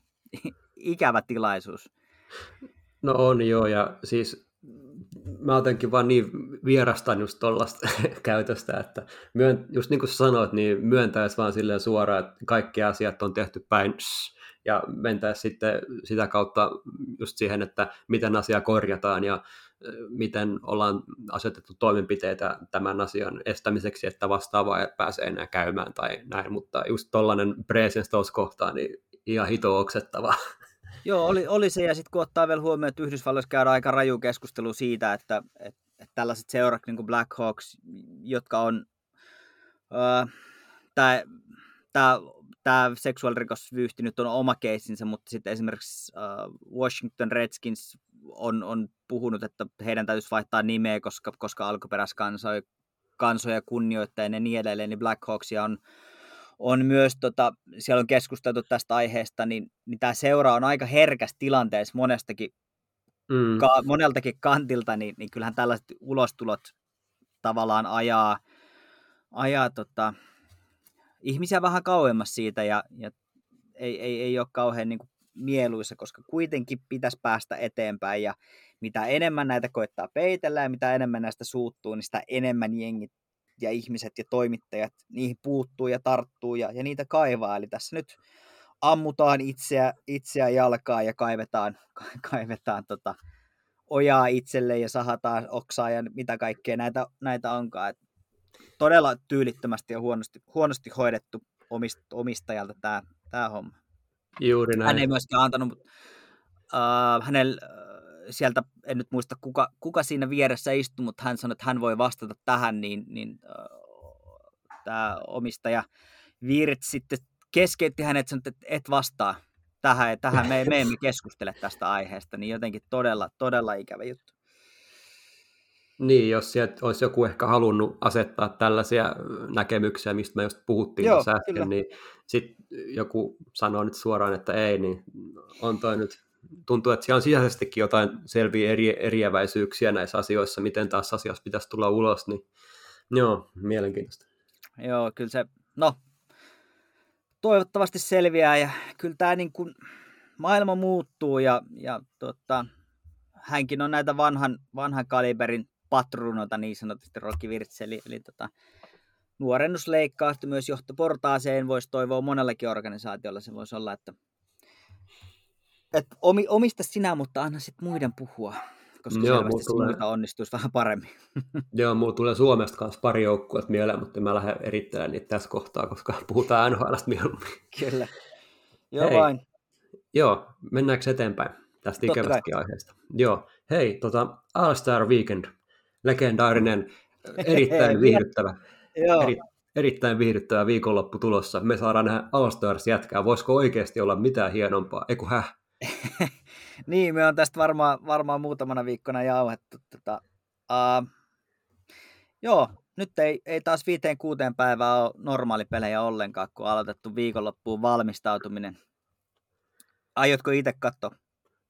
ikävä tilaisuus. No on joo, ja siis mä jotenkin vaan niin vierastan just tuollaista käytöstä, että myön, just niin kuin sanoit, niin myöntäisi vaan silleen suoraan, että kaikki asiat on tehty päin ja mentäisiin sitten sitä kautta just siihen, että miten asia korjataan ja miten ollaan asetettu toimenpiteitä tämän asian estämiseksi, että vastaavaa ei pääse enää käymään tai näin, mutta just tollainen presence kohtaa, niin ihan hito oksettava. Joo, oli, oli se, ja sitten kun ottaa vielä huomioon, että Yhdysvalloissa käydään aika raju keskustelu siitä, että, että, että tällaiset seurat niin kuin Black Hawks, jotka on, äh, tämä tämä seksuaalirikosvyyhti nyt on oma keissinsä, mutta sitten esimerkiksi uh, Washington Redskins on, on puhunut, että heidän täytyisi vaihtaa nimeä, koska, koska alkuperäiskansoja kansoja kunnioittaa ja niin edelleen, niin Black Hawksia on, on myös, tota, siellä on keskusteltu tästä aiheesta, niin, niin tämä seura on aika herkäs tilanteessa monestakin, mm. ka, moneltakin kantilta, niin, niin kyllähän tällaiset ulostulot tavallaan ajaa, ajaa tota, ihmisiä vähän kauemmas siitä ja, ja ei, ei, ei ole kauhean niin kuin mieluissa, koska kuitenkin pitäisi päästä eteenpäin ja mitä enemmän näitä koittaa peitellä ja mitä enemmän näistä suuttuu, niin sitä enemmän jengit ja ihmiset ja toimittajat niihin puuttuu ja tarttuu ja, ja niitä kaivaa. Eli tässä nyt ammutaan itseä, itseä jalkaa ja kaivetaan, kaivetaan tota, ojaa itselle ja sahataan oksaa ja mitä kaikkea näitä, näitä onkaan. Et todella tyylittömästi ja huonosti, huonosti hoidettu omist, omistajalta tämä, tämä homma. Juuri näin. Hän ei myöskään antanut, uh, hänellä sieltä, en nyt muista kuka, kuka siinä vieressä istui, mutta hän sanoi, että hän voi vastata tähän, niin, niin uh, tämä omistaja Viirit sitten keskeytti hänet, sanoi, että et vastaa tähän, tähän me, me emme keskustele tästä aiheesta, niin jotenkin todella, todella ikävä juttu. Niin, jos sieltä olisi joku ehkä halunnut asettaa tällaisia näkemyksiä, mistä me just puhuttiin Joo, äsken, kyllä. niin sitten joku sanoo nyt suoraan, että ei, niin on toi nyt, tuntuu, että siellä on sisäisestikin jotain selviä eri, eriäväisyyksiä näissä asioissa, miten taas asiassa pitäisi tulla ulos, niin joo, mielenkiintoista. Joo, kyllä se, no, toivottavasti selviää ja kyllä tämä niin kuin, maailma muuttuu ja, ja tota, hänkin on näitä vanhan, vanhan kaliberin patruunota niin sanotusti Rocky Virtsi, eli, eli tota, nuorennusleikkausta myös johtoportaaseen voisi toivoa monellakin organisaatiolla. Se voisi olla, että, että omi, omista sinä, mutta anna sitten muiden puhua, koska Joo, selvästi tulee... muita onnistuisi vähän paremmin. Joo, mulla tulee Suomesta kanssa pari joukkuetta mieleen, mutta mä lähden erittelemään niitä tässä kohtaa, koska puhutaan NHLstä mieluummin. Kyllä. Joo Hei. vain. Joo, mennäänkö eteenpäin tästä ikävästäkin aiheesta? Joo, hei, tota, All Star Weekend legendaarinen, erittäin viihdyttävä, eri, erittäin viihdyttävä viikonloppu tulossa. Me saadaan nähdä All Stars jätkää. Voisiko oikeasti olla mitään hienompaa? Eiku häh? niin, me on tästä varmaan, varmaan muutamana viikkona jauhettu. Tota, uh, joo, nyt ei, ei taas viiteen kuuteen päivää ole normaalipelejä ollenkaan, kun on aloitettu viikonloppuun valmistautuminen. Aiotko itse katsoa?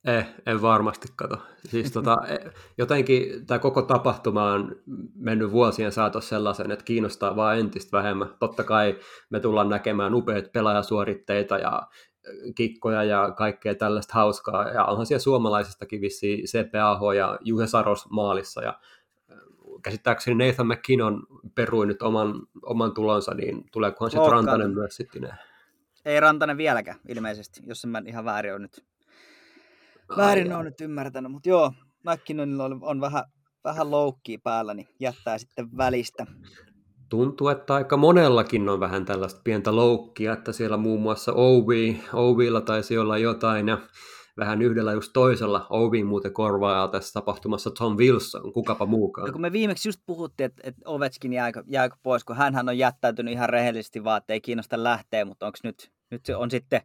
Eh, en varmasti kato. Siis tota, e, jotenkin tämä koko tapahtuma on mennyt vuosien saatossa sellaisen, että kiinnostaa vaan entistä vähemmän. Totta kai me tullaan näkemään upeita pelaajasuoritteita ja kikkoja ja kaikkea tällaista hauskaa. Ja onhan siellä suomalaisistakin vissi CPAH ja Juhe Saros maalissa. Ja käsittääkseni Nathan McKinnon perui nyt oman, oman tulonsa, niin tuleekohan sitten Rantanen myös sitten? Ei Rantanen vieläkään ilmeisesti, jos en mä ihan väärin ole nyt, väärin on nyt ymmärtänyt. Mutta joo, McKinnonilla on, on vähän, vähän loukkiä päällä, niin jättää sitten välistä. Tuntuu, että aika monellakin on vähän tällaista pientä loukkia, että siellä muun muassa Ovi, Ovilla taisi olla jotain, ja vähän yhdellä just toisella. Ovi muuten korvaa tässä tapahtumassa Tom Wilson, kukapa muukaan. Ja kun me viimeksi just puhuttiin, että, että Ovetskin jääkö, jääkö pois, kun hän on jättäytynyt ihan rehellisesti vaan, että ei kiinnosta lähteä, mutta onko nyt, nyt se on sitten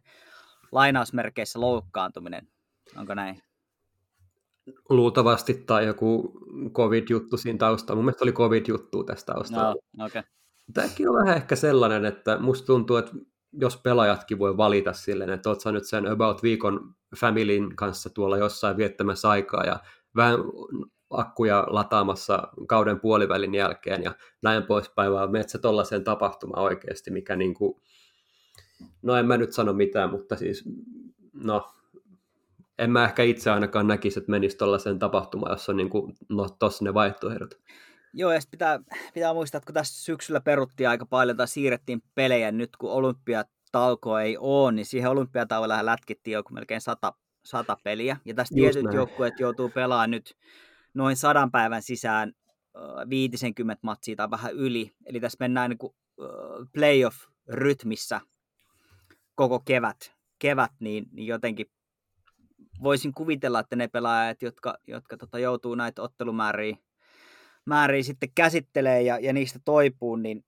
lainausmerkeissä loukkaantuminen, onko näin? Luultavasti tai joku covid-juttu siinä taustalla. Mun mielestä oli covid-juttu tästä taustalla. No, okay. Tämäkin on vähän ehkä sellainen, että musta tuntuu, että jos pelaajatkin voi valita silleen, että oot sä nyt sen about viikon familin kanssa tuolla jossain viettämässä aikaa ja vähän akkuja lataamassa kauden puolivälin jälkeen ja näin poispäin, vaan menet sä tollaiseen tapahtumaan oikeasti, mikä niin kuin, no en mä nyt sano mitään, mutta siis, no, en mä ehkä itse ainakaan näkisi, että menisi tollaiseen tapahtumaan, jossa on niin kuin, no, tossa ne vaihtoehdot. Joo, ja pitää, pitää muistaa, että kun tässä syksyllä peruttiin aika paljon tai siirrettiin pelejä, nyt kun olympiatauko ei ole, niin siihen olympiatauolla lätkittiin joku melkein sata, sata peliä. Ja tässä tietyt joukkueet joutuu pelaamaan nyt noin sadan päivän sisään 50 matsia tai vähän yli. Eli tässä mennään niin kuin playoff-rytmissä koko kevät, kevät niin, niin jotenkin voisin kuvitella, että ne pelaajat, jotka, jotka tota, joutuu näitä ottelumääriä määriä sitten käsittelee ja, ja niistä toipuu, niin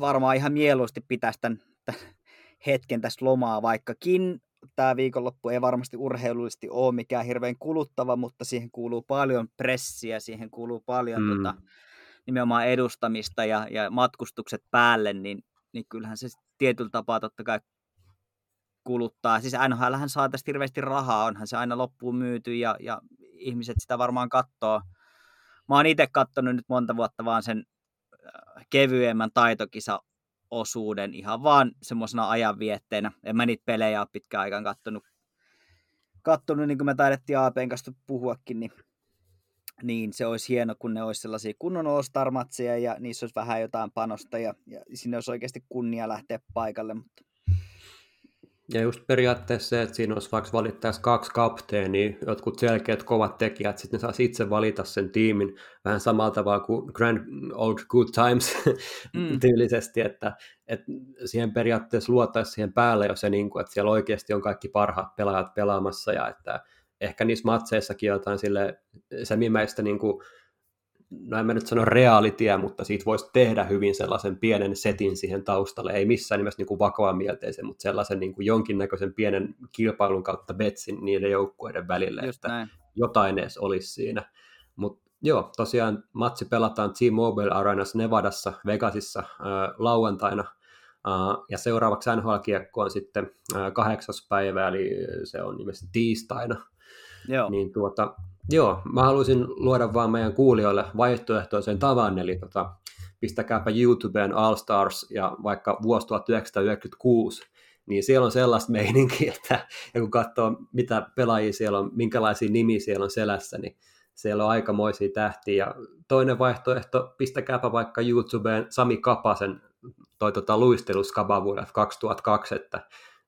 varmaan ihan mieluusti pitäisi tämän, tämän hetken tässä lomaa, vaikkakin tämä viikonloppu ei varmasti urheilullisesti ole mikään hirveän kuluttava, mutta siihen kuuluu paljon pressiä, siihen kuuluu paljon mm. tota, nimenomaan edustamista ja, ja matkustukset päälle, niin, niin kyllähän se tietyllä tapaa totta kai kuluttaa. Siis NHL saa tästä hirveästi rahaa, onhan se aina loppuun myyty ja, ja ihmiset sitä varmaan katsoo mä oon itse katsonut nyt monta vuotta vaan sen äh, kevyemmän taitokisa osuuden ihan vaan semmoisena ajanvietteenä. En mä niitä pelejä ole pitkään aikaan kattonut, kattonut niin kuin me taidettiin APn kanssa puhuakin, niin, niin se olisi hieno, kun ne olisi sellaisia kunnon all ja niissä olisi vähän jotain panosta ja, ja sinne olisi oikeasti kunnia lähteä paikalle, mutta ja just periaatteessa se, että siinä olisi vaikka valittaisi kaksi kapteenia, jotkut selkeät kovat tekijät, sitten ne saisi itse valita sen tiimin vähän samalla tavalla kuin Grand Old Good Times mm. tyylisesti, että, että siihen periaatteessa luotaisi siihen päälle jo se, niin kuin, että siellä oikeasti on kaikki parhaat pelaajat pelaamassa ja että ehkä niissä matseissakin jotain sille semimäistä niin kuin, no en mä nyt sano reaalitia, mutta siitä voisi tehdä hyvin sellaisen pienen setin siihen taustalle, ei missään nimessä niin kuin vakavaa mielteisen, mutta sellaisen niin kuin jonkinnäköisen pienen kilpailun kautta betsin niiden joukkueiden välille, Just että näin. jotain edes olisi siinä. Mutta joo, tosiaan matsi pelataan T-Mobile Arenassa Nevadassa, Vegasissa äh, lauantaina, Uh, ja seuraavaksi NHL-kiekko on sitten uh, kahdeksas päivä, eli se on nimessä tiistaina. Joo. Niin tuota, Joo, mä haluaisin luoda vaan meidän kuulijoille vaihtoehtoisen tavan, eli tota, pistäkääpä YouTubeen All Stars ja vaikka vuosi 1996, niin siellä on sellaista meininkiä, että ja kun katsoo, mitä pelaajia siellä on, minkälaisia nimiä siellä on selässä, niin siellä on aikamoisia tähtiä. Ja toinen vaihtoehto, pistäkääpä vaikka YouTubeen Sami Kapasen toi tota luisteluskaba vuodelta 2002, että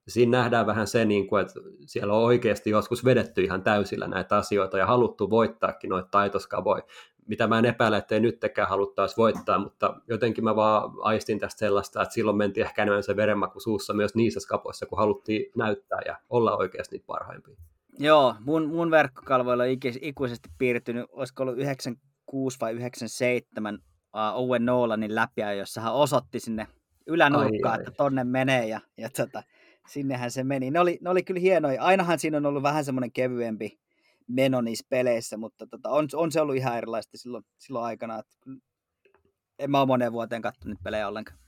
siinä nähdään vähän se, niin kuin, että siellä on oikeasti joskus vedetty ihan täysillä näitä asioita ja haluttu voittaakin noita taitoskaboja, mitä mä en epäile, että ei nyttekään haluttaisi voittaa, mutta jotenkin mä vaan aistin tästä sellaista, että silloin mentiin ehkä enemmän se verenmaku suussa myös niissä skapoissa, kun haluttiin näyttää ja olla oikeasti niitä parhaimpia. Joo, mun, mun verkkokalvoilla on ikuisesti piirtynyt, olisiko ollut 96 vai 97 uh, Owen Nolanin läpiä, jossa hän osoitti sinne ylänurkkaan, että tonne menee ja, ja tota, sinnehän se meni. Ne oli, ne oli kyllä hienoja. Ainahan siinä on ollut vähän semmoinen kevyempi meno niissä peleissä, mutta tota, on, on, se ollut ihan erilaista silloin, silloin aikana. Että en mä ole moneen vuoteen katsonut pelejä ollenkaan.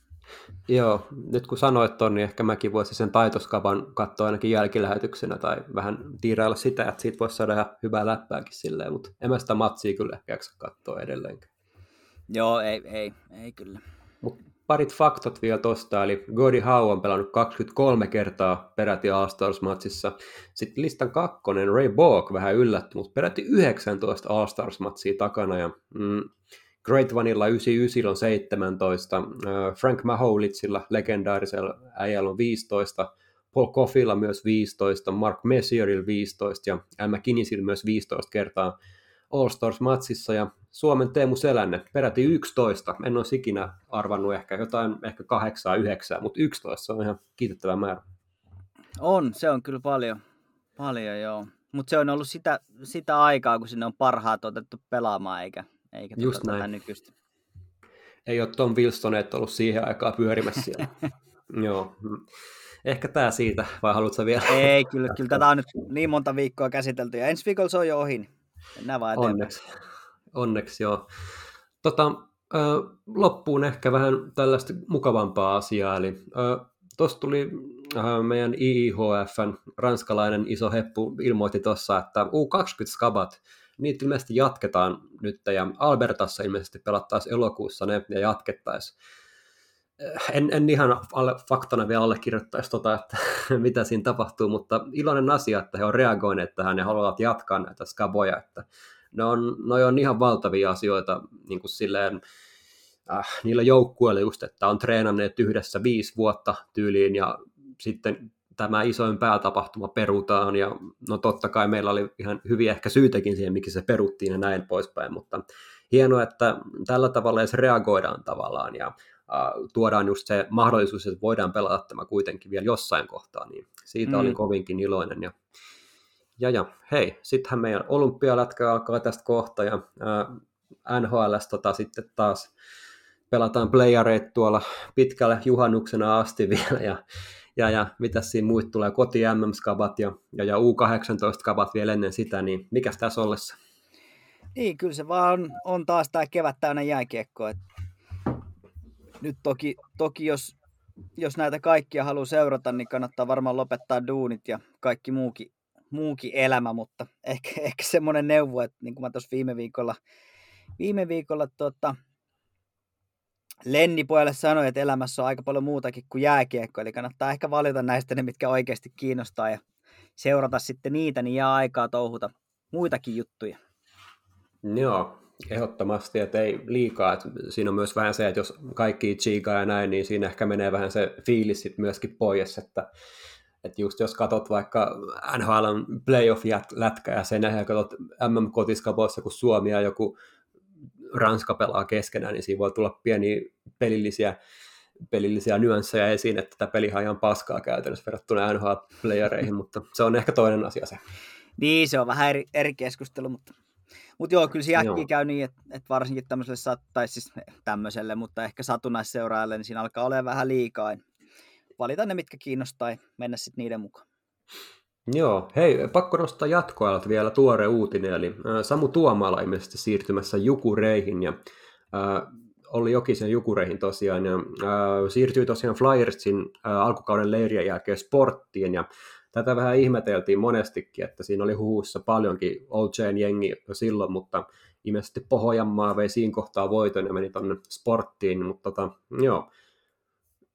Joo, nyt kun sanoit ton, niin ehkä mäkin voisin sen taitoskapan katsoa ainakin jälkilähetyksenä tai vähän tiirailla sitä, että siitä voisi saada ihan hyvää läppääkin silleen, mutta en mä sitä matsia kyllä ehkä jaksa katsoa edelleenkin. Joo, ei, ei, ei kyllä. Mut parit faktot vielä tosta, eli Gordie Howe on pelannut 23 kertaa peräti All-Stars-matsissa. Sitten listan kakkonen, Ray Borg, vähän yllätty, mutta peräti 19 All-Stars-matsia takana. Ja, mm, Great Vanilla 99 on 17, Frank Mahowlitzilla, legendaarisella äijällä on 15, Paul Coffilla myös 15, Mark Messierillä 15 ja Al McKinnisillä myös 15 kertaa All-Stars-matsissa ja Suomen Teemu Selänne peräti 11. En olisi ikinä arvannut ehkä jotain, ehkä 8 9, mutta 11 se on ihan kiitettävä määrä. On, se on kyllä paljon, paljon joo. Mutta se on ollut sitä, sitä aikaa, kun sinne on parhaat otettu pelaamaan, eikä, eikä Just tuota, näin. tätä nykyistä. Ei ole Tom Wilsonet ollut siihen aikaan pyörimässä siellä. Joo. Ehkä tämä siitä, vai haluatko vielä? Ei, kyllä, kyllä tätä on nyt niin monta viikkoa käsitelty, ja ensi viikolla se on jo ohi. Mennään vaan. Onneksi. Onneksi joo. Tota, ö, loppuun ehkä vähän tällaista mukavampaa asiaa. Eli tuossa tuli ö, meidän IIHFn ranskalainen iso heppu ilmoitti tuossa, että U20-skabat, niitä ilmeisesti jatketaan nyt, ja Albertassa ilmeisesti pelattaisiin elokuussa ne, ja jatkettaisiin. En, en ihan alle, faktana vielä allekirjoittaisi tota, että mitä siinä tapahtuu, mutta iloinen asia, että he on reagoineet tähän ja haluavat jatkaa näitä skaboja, että ne on, ne on ihan valtavia asioita niin kuin silleen, äh, niillä joukkueilla just, että on treenanneet yhdessä viisi vuotta tyyliin ja sitten tämä isoin päätapahtuma perutaan ja no totta kai meillä oli ihan hyviä ehkä syytäkin siihen, miksi se peruttiin ja näin poispäin, mutta hienoa, että tällä tavalla edes reagoidaan tavallaan ja tuodaan just se mahdollisuus, että voidaan pelata tämä kuitenkin vielä jossain kohtaa, niin siitä mm. olin kovinkin iloinen. Ja, ja, ja hei, sittenhän meidän olympialätkä alkaa tästä kohta, ja uh, NHLS tota, sitten taas pelataan playereit tuolla pitkälle juhannuksena asti vielä, ja, ja, ja mitä siinä muut tulee, koti MM-skabat ja, ja, ja U18-skabat vielä ennen sitä, niin mikä tässä ollessa? Niin, kyllä se vaan on, on taas tämä kevät täynnä jääkiekko, että nyt toki, toki jos, jos näitä kaikkia haluaa seurata, niin kannattaa varmaan lopettaa duunit ja kaikki muukin, muukin elämä, mutta ehkä, ehkä semmoinen neuvo, että niin kuin mä tuossa viime viikolla, viime viikolla tota, Lenni pojalle sanoi, että elämässä on aika paljon muutakin kuin jääkiekko, eli kannattaa ehkä valita näistä ne, mitkä oikeasti kiinnostaa ja seurata sitten niitä, niin jää aikaa touhuta muitakin juttuja. Joo, Ehdottomasti, että ei liikaa. Että siinä on myös vähän se, että jos kaikki chiikaa ja näin, niin siinä ehkä menee vähän se fiilis sit myöskin pois, että, että just jos katsot vaikka NHL playoff-lätkä ja sen jälkeen katsot MM-kotiskapoissa, kun Suomi ja joku Ranska pelaa keskenään, niin siinä voi tulla pieniä pelillisiä, pelillisiä nyansseja esiin, että tämä peli on ihan paskaa käytännössä verrattuna NHL-playereihin, mutta se on ehkä toinen asia se. Niin, se on vähän eri, eri keskustelu, mutta mutta joo, kyllä se äkkiä käy niin, että et varsinkin tämmöiselle, tai siis tämmöiselle, mutta ehkä satunnaisseuraajalle, niin siinä alkaa olla vähän liikaa. Valita ne, mitkä kiinnostaa ja mennä sitten niiden mukaan. Joo, hei, pakko nostaa jatkoajalta vielä tuore uutinen, eli Samu Tuomala ilmeisesti siirtymässä Jukureihin, ja äh, oli Jokisen Jukureihin tosiaan, ja äh, siirtyi tosiaan Flyersin äh, alkukauden leirien jälkeen sporttiin, ja tätä vähän ihmeteltiin monestikin, että siinä oli huhussa paljonkin Old Chain jengi jo silloin, mutta ilmeisesti Pohjanmaa vei siinä kohtaa voiton ja meni tuonne sporttiin, mutta tota, joo,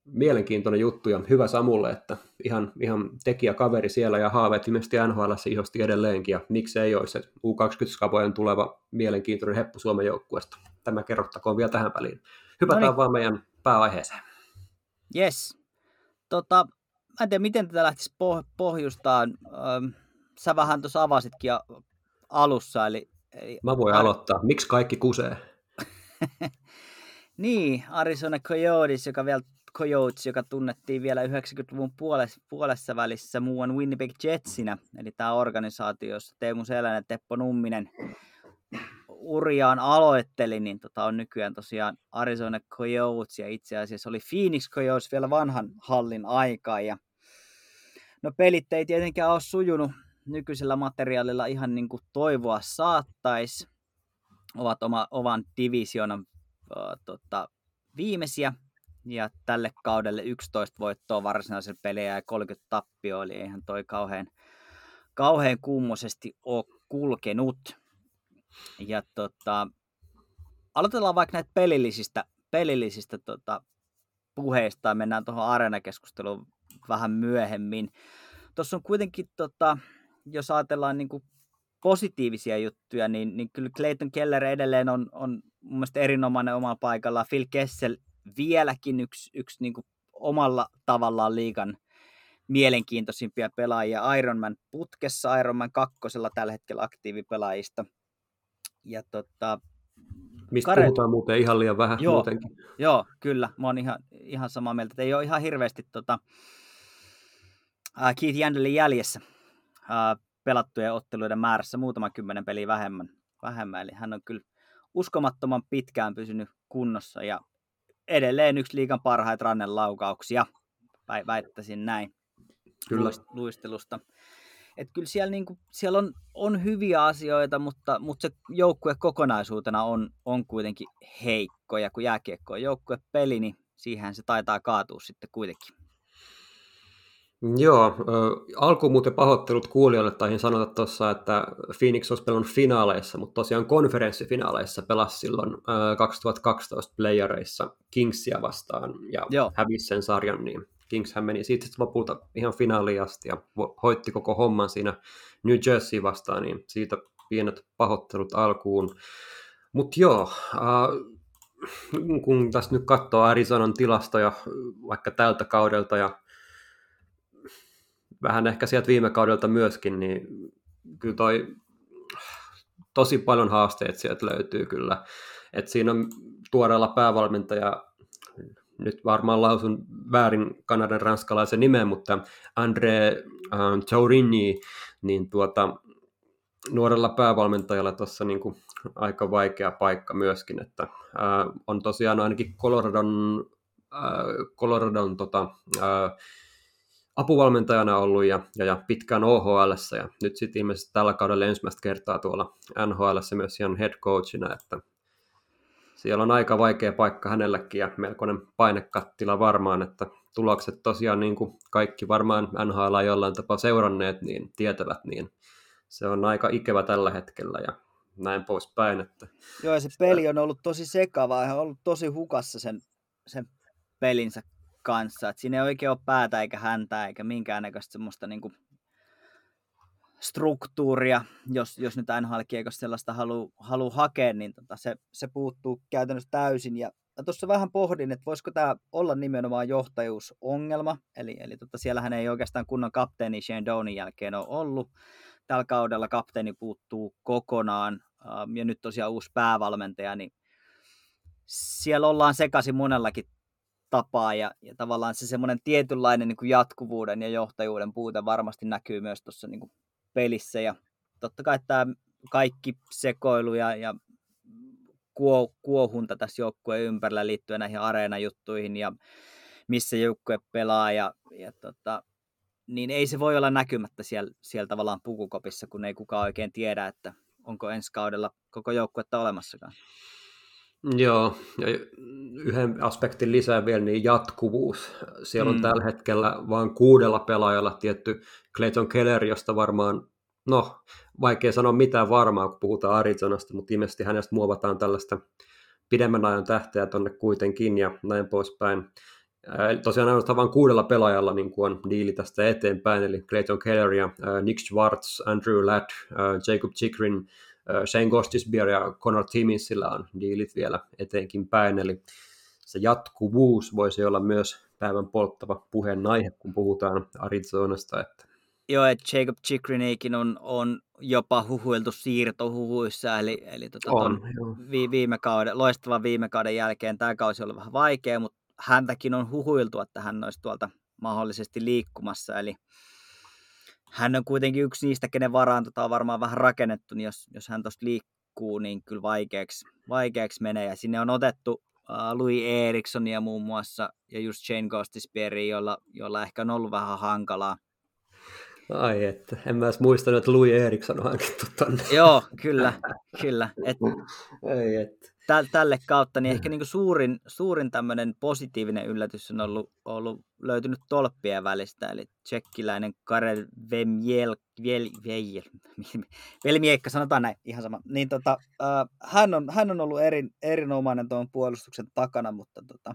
mielenkiintoinen juttu ja hyvä Samulle, että ihan, ihan tekijä kaveri siellä ja haaveet ilmeisesti NHL ihosti edelleenkin ja miksi ei olisi se U20-kapojen tuleva mielenkiintoinen heppu Suomen joukkueesta. Tämä kerrottakoon vielä tähän väliin. Hypätään Noniin. vaan meidän pääaiheeseen. Yes. Tota, mä en tiedä, miten tätä lähtisi poh- pohjustaan. Sä vähän tuossa avasitkin alussa. Eli, eli mä voin Ar- aloittaa. Miksi kaikki kusee? niin, Arizona Coyotes, joka vielä Coyotes, joka tunnettiin vielä 90-luvun puolessa, puolessa välissä muuan Winnipeg Jetsinä, eli tämä organisaatio, jossa Teemu Selänen ja Teppo Numminen uriaan aloitteli, niin tota on nykyään tosiaan Arizona Coyotes ja itse asiassa oli Phoenix Coyotes vielä vanhan hallin aikaa. Ja no pelit ei tietenkään ole sujunut nykyisellä materiaalilla ihan niin kuin toivoa saattaisi. Ovat oma, oman divisionan uh, tota, viimeisiä ja tälle kaudelle 11 voittoa varsinaisella peliä ja 30 tappioa, eli eihän toi kauhean, kauhean kummoisesti ole kulkenut. Ja tota, aloitellaan vaikka näitä pelillisistä, pelillisistä tota, puheista ja mennään tuohon areenakeskusteluun vähän myöhemmin. Tuossa on kuitenkin, tota, jos ajatellaan niin kuin positiivisia juttuja, niin, niin kyllä Clayton Keller edelleen on, on mun mielestä erinomainen omalla paikalla. Phil Kessel vieläkin yksi, yksi niin kuin omalla tavallaan liikan mielenkiintoisimpia pelaajia Ironman putkessa, Ironman kakkosella tällä hetkellä aktiivipelaajista. Ja tota, Mistä Kare... puhutaan muuten ihan liian vähän joo, muutenkin. Joo, kyllä. Mä oon ihan, ihan samaa mieltä. Että ei ole ihan hirveästi tota, uh, Keith Jandelin jäljessä uh, pelattujen otteluiden määrässä muutama kymmenen peliä vähemmän. vähemmän. Eli hän on kyllä uskomattoman pitkään pysynyt kunnossa ja edelleen yksi liikan parhaita rannen laukauksia, väittäisin näin, kyllä. luistelusta. Et kyllä siellä, niinku, siellä on, on hyviä asioita, mutta, mutta se joukkue kokonaisuutena on, on kuitenkin heikko. Ja kun jääkiekko on joukkuepeli, niin siihen se taitaa kaatua sitten kuitenkin. Joo, äh, alkuun muuten pahoittelut kuulijoille taihin sanota tuossa, että Phoenix olisi pelannut finaaleissa, mutta tosiaan konferenssifinaaleissa pelasi silloin äh, 2012 playereissa Kingsia vastaan ja Joo. hävisi sen sarjan, niin Kingshän meni siitä sitten lopulta ihan finaaliin asti ja hoitti koko homman siinä New Jersey vastaan, niin siitä pienet pahoittelut alkuun. Mutta joo, äh, kun tässä nyt katsoo Arizonan tilastoja vaikka tältä kaudelta ja vähän ehkä sieltä viime kaudelta myöskin, niin kyllä toi tosi paljon haasteet sieltä löytyy kyllä. Et siinä on tuoreella päävalmentaja, nyt varmaan lausun väärin kanadan ranskalaisen nimen, mutta Andre äh, Taurini, niin tuota, nuorella päävalmentajalla tuossa niin aika vaikea paikka myöskin, että äh, on tosiaan ainakin Coloradon, äh, Coloradon tota, apuvalmentajana ollut ja, ja, ja pitkään ohl ja nyt sitten ilmeisesti tällä kaudella ensimmäistä kertaa tuolla nhl myös ihan head coachina, että siellä on aika vaikea paikka hänellekin ja melkoinen painekattila varmaan, että tulokset tosiaan niin kuin kaikki varmaan NHL jollain tapaa seuranneet, niin tietävät, niin se on aika ikävä tällä hetkellä ja näin poispäin. Että Joo, ja se peli on ollut tosi sekava ja on ollut tosi hukassa sen, sen pelinsä kanssa. Et siinä ei oikein ole päätä eikä häntä eikä minkäännäköistä semmoista niinku struktuuria, jos, jos nyt nhl sellaista haluaa halu hakea, niin tota se, se puuttuu käytännössä täysin. Ja tuossa vähän pohdin, että voisiko tämä olla nimenomaan johtajuusongelma, eli, eli tota, siellähän ei oikeastaan kunnon kapteeni Shane Downin jälkeen ole ollut. Tällä kaudella kapteeni puuttuu kokonaan, ähm, ja nyt tosiaan uusi päävalmentaja, niin siellä ollaan sekaisin monellakin tapaa ja, ja tavallaan se semmoinen tietynlainen niin kuin jatkuvuuden ja johtajuuden puute varmasti näkyy myös tuossa niin pelissä ja totta kai tämä kaikki sekoilu ja, ja kuo, kuohunta tässä joukkueen ympärillä liittyen näihin areenajuttuihin ja missä joukkue pelaa ja, ja tota, niin ei se voi olla näkymättä siellä, siellä tavallaan pukukopissa, kun ei kukaan oikein tiedä, että onko ensi kaudella koko joukkuetta olemassakaan. Joo, ja yhden aspektin lisää vielä, niin jatkuvuus. Siellä on mm. tällä hetkellä vain kuudella pelaajalla tietty Clayton Keller, josta varmaan, no vaikea sanoa mitään varmaa, kun puhutaan Arizonasta, mutta ilmeisesti hänestä muovataan tällaista pidemmän ajan tähteä tonne kuitenkin ja näin poispäin. Tosiaan ainoastaan vain kuudella pelaajalla niin kuin on diili tästä eteenpäin, eli Clayton Keller ja Nick Schwartz, Andrew Ladd, Jacob Chikrin, Shane Gostisbehere ja Connor Timminsillä on diilit vielä eteenkin päin, eli se jatkuvuus voisi olla myös päivän polttava puheenaihe, kun puhutaan Arizonasta. Että... Joo, että Jacob Chikrineikin on, on jopa huhuiltu siirtohuhuissa, eli, eli tota on, vi, viime kauden, loistavan viime kauden jälkeen tämä kausi oli vähän vaikea, mutta häntäkin on huhuiltu, että hän olisi tuolta mahdollisesti liikkumassa, eli hän on kuitenkin yksi niistä, kenen varaan tota on varmaan vähän rakennettu, niin jos, jos hän tuosta liikkuu, niin kyllä vaikeaksi, vaikeaksi menee. Ja sinne on otettu uh, Louis Erikssonia muun muassa ja just Jane Gostispieri, jolla, jolla ehkä on ollut vähän hankalaa. Ai että, en mä edes muistanut, että Louis Eriksson on hankittu tonne. Joo, kyllä, kyllä. Et... Ei että. Tä, tälle kautta, niin ehkä niin kuin suurin, suurin tämmöinen positiivinen yllätys on ollut, ollut löytynyt tolppien välistä, eli tsekkiläinen Karel Vemjel, Vjel, Vjel, Velmiekka, sanotaan näin, ihan sama. Niin tota, äh, hän, on, hän on ollut erin, erinomainen tuon puolustuksen takana, mutta tota,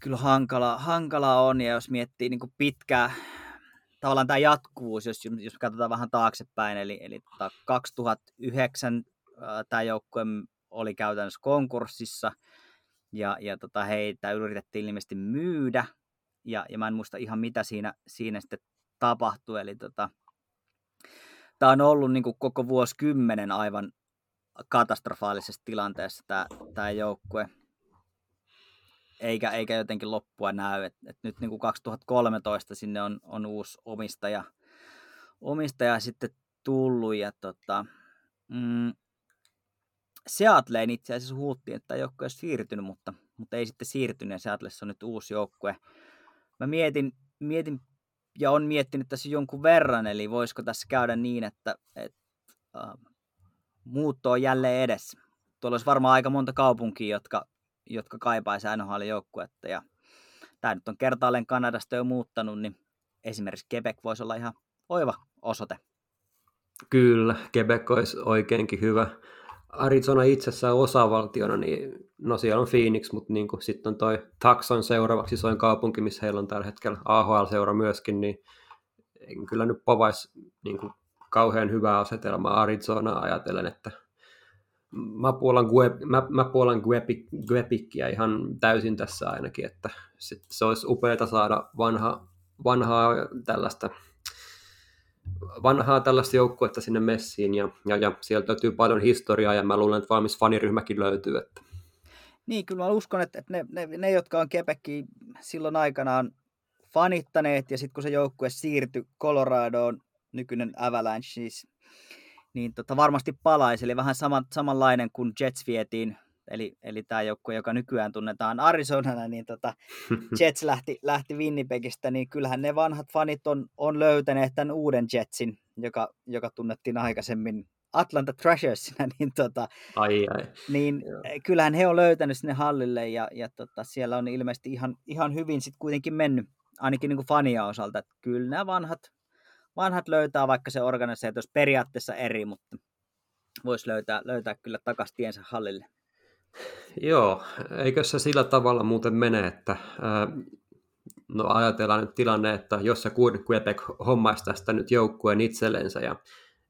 kyllä hankala, hankala on, ja jos miettii niin kuin pitkää, tavallaan tämä jatkuvuus, jos, jos katsotaan vähän taaksepäin, eli, eli 2009 tota, tämä joukkue oli käytännössä konkurssissa, ja, ja tota, heitä yritettiin ilmeisesti myydä, ja, ja mä en muista ihan mitä siinä, siinä sitten tapahtui, eli tota, tämä on ollut niin kuin koko vuosikymmenen aivan katastrofaalisessa tilanteessa tämä, tämä joukkue, eikä, eikä jotenkin loppua näy. Et, et nyt niin kuin 2013 sinne on, on uusi omistaja, omistaja sitten tullut ja tota, mm, Seattleen itse asiassa huuttiin, että joukkue olisi siirtynyt, mutta, mutta ei sitten siirtynyt ja Seattlessa on nyt uusi joukkue. Mä mietin, mietin ja on miettinyt tässä jonkun verran, eli voisiko tässä käydä niin, että, että äh, muutto on jälleen edessä. Tuolla olisi varmaan aika monta kaupunkia, jotka, jotka kaipaisi NHL-joukkuetta. Ja tämä nyt on kertaalleen Kanadasta jo muuttanut, niin esimerkiksi Quebec voisi olla ihan oiva osoite. Kyllä, Quebec olisi oikeinkin hyvä. Arizona itsessään osavaltiona, niin no siellä on Phoenix, mutta niin sitten on toi Taxon seuraavaksi isoin kaupunki, missä heillä on tällä hetkellä AHL-seura myöskin, niin en kyllä nyt povaisi niin kuin kauhean hyvää asetelmaa Arizonaa ajatellen, että mä puolan, Gue, mä, mä puolan Guepik, Guepikkiä ihan täysin tässä ainakin, että sit se olisi upeaa saada vanha, vanhaa tällaista vanhaa tällaista joukkuetta sinne messiin ja, ja, ja sieltä löytyy paljon historiaa ja mä luulen, että valmis faniryhmäkin löytyy. Että. Niin, kyllä mä uskon, että, että ne, ne, ne, jotka on Kepekki silloin aikanaan fanittaneet ja sitten kun se joukkue siirtyi Coloradoon, nykyinen Avalanche siis, niin tota, varmasti palaisi. Eli vähän sama, samanlainen kuin Jets vietiin, eli, eli tämä joukkue, joka nykyään tunnetaan Arizonana, niin tota, Jets lähti, lähti Winnipegistä, niin kyllähän ne vanhat fanit on, on löytäneet tämän uuden Jetsin, joka, joka tunnettiin aikaisemmin Atlanta Thrashersina, niin, tota, ai, ai. niin kyllähän he on löytänyt sinne hallille ja, ja tota, siellä on ilmeisesti ihan, ihan hyvin sitten kuitenkin mennyt, ainakin niin kuin fania osalta, että kyllä nämä vanhat, vanhat löytää, vaikka se organisaatio olisi periaatteessa eri, mutta voisi löytää, löytää kyllä takaisin tiensä hallille. Joo, eikö se sillä tavalla muuten mene, että no ajatellaan nyt tilanne, että jos se Quebec hommaisi tästä nyt joukkueen itsellensä ja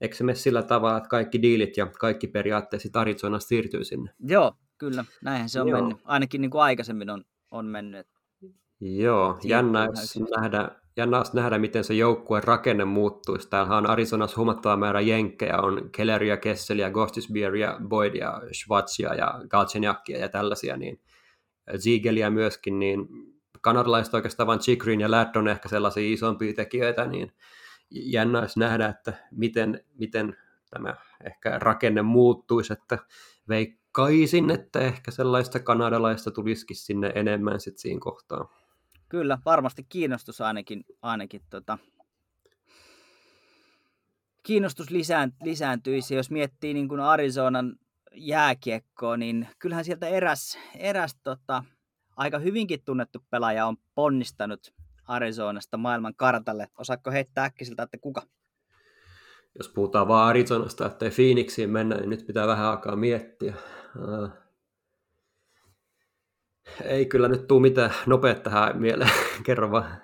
eikö se mene sillä tavalla, että kaikki diilit ja kaikki periaatteessa Arizona siirtyy sinne? Joo, kyllä, näinhän se on Joo. mennyt. Ainakin niin kuin aikaisemmin on, on mennyt. Joo, jännä nähdä, jännä nähdä, miten se joukkueen rakenne muuttuisi. Täällä on Arizonassa huomattava määrä jenkkejä, on Kelleria, Kesseliä, Gostisbeeria, Boydia, Schwarzia ja Galchenyakia ja tällaisia, niin Ziegeliä myöskin, niin kanadalaiset oikeastaan vain Chikrin ja Ladd on ehkä sellaisia isompia tekijöitä, niin jännä olisi nähdä, että miten, miten tämä ehkä rakenne muuttuisi, että veikkaisin, että ehkä sellaista kanadalaista tulisikin sinne enemmän sitten siinä kohtaa. Kyllä, varmasti kiinnostus ainakin, ainakin tota, kiinnostus lisään, lisääntyisi. Jos miettii niin kuin Arizonan jääkiekkoa, niin kyllähän sieltä eräs, eräs tota, aika hyvinkin tunnettu pelaaja on ponnistanut Arizonasta maailman kartalle. Osaatko heittää äkkisiltä, että kuka? Jos puhutaan vaan Arizonasta, ettei Phoenixiin mennä, niin nyt pitää vähän aikaa miettiä. Ei kyllä nyt tuu mitään nopeat tähän mieleen. Kerro vaan.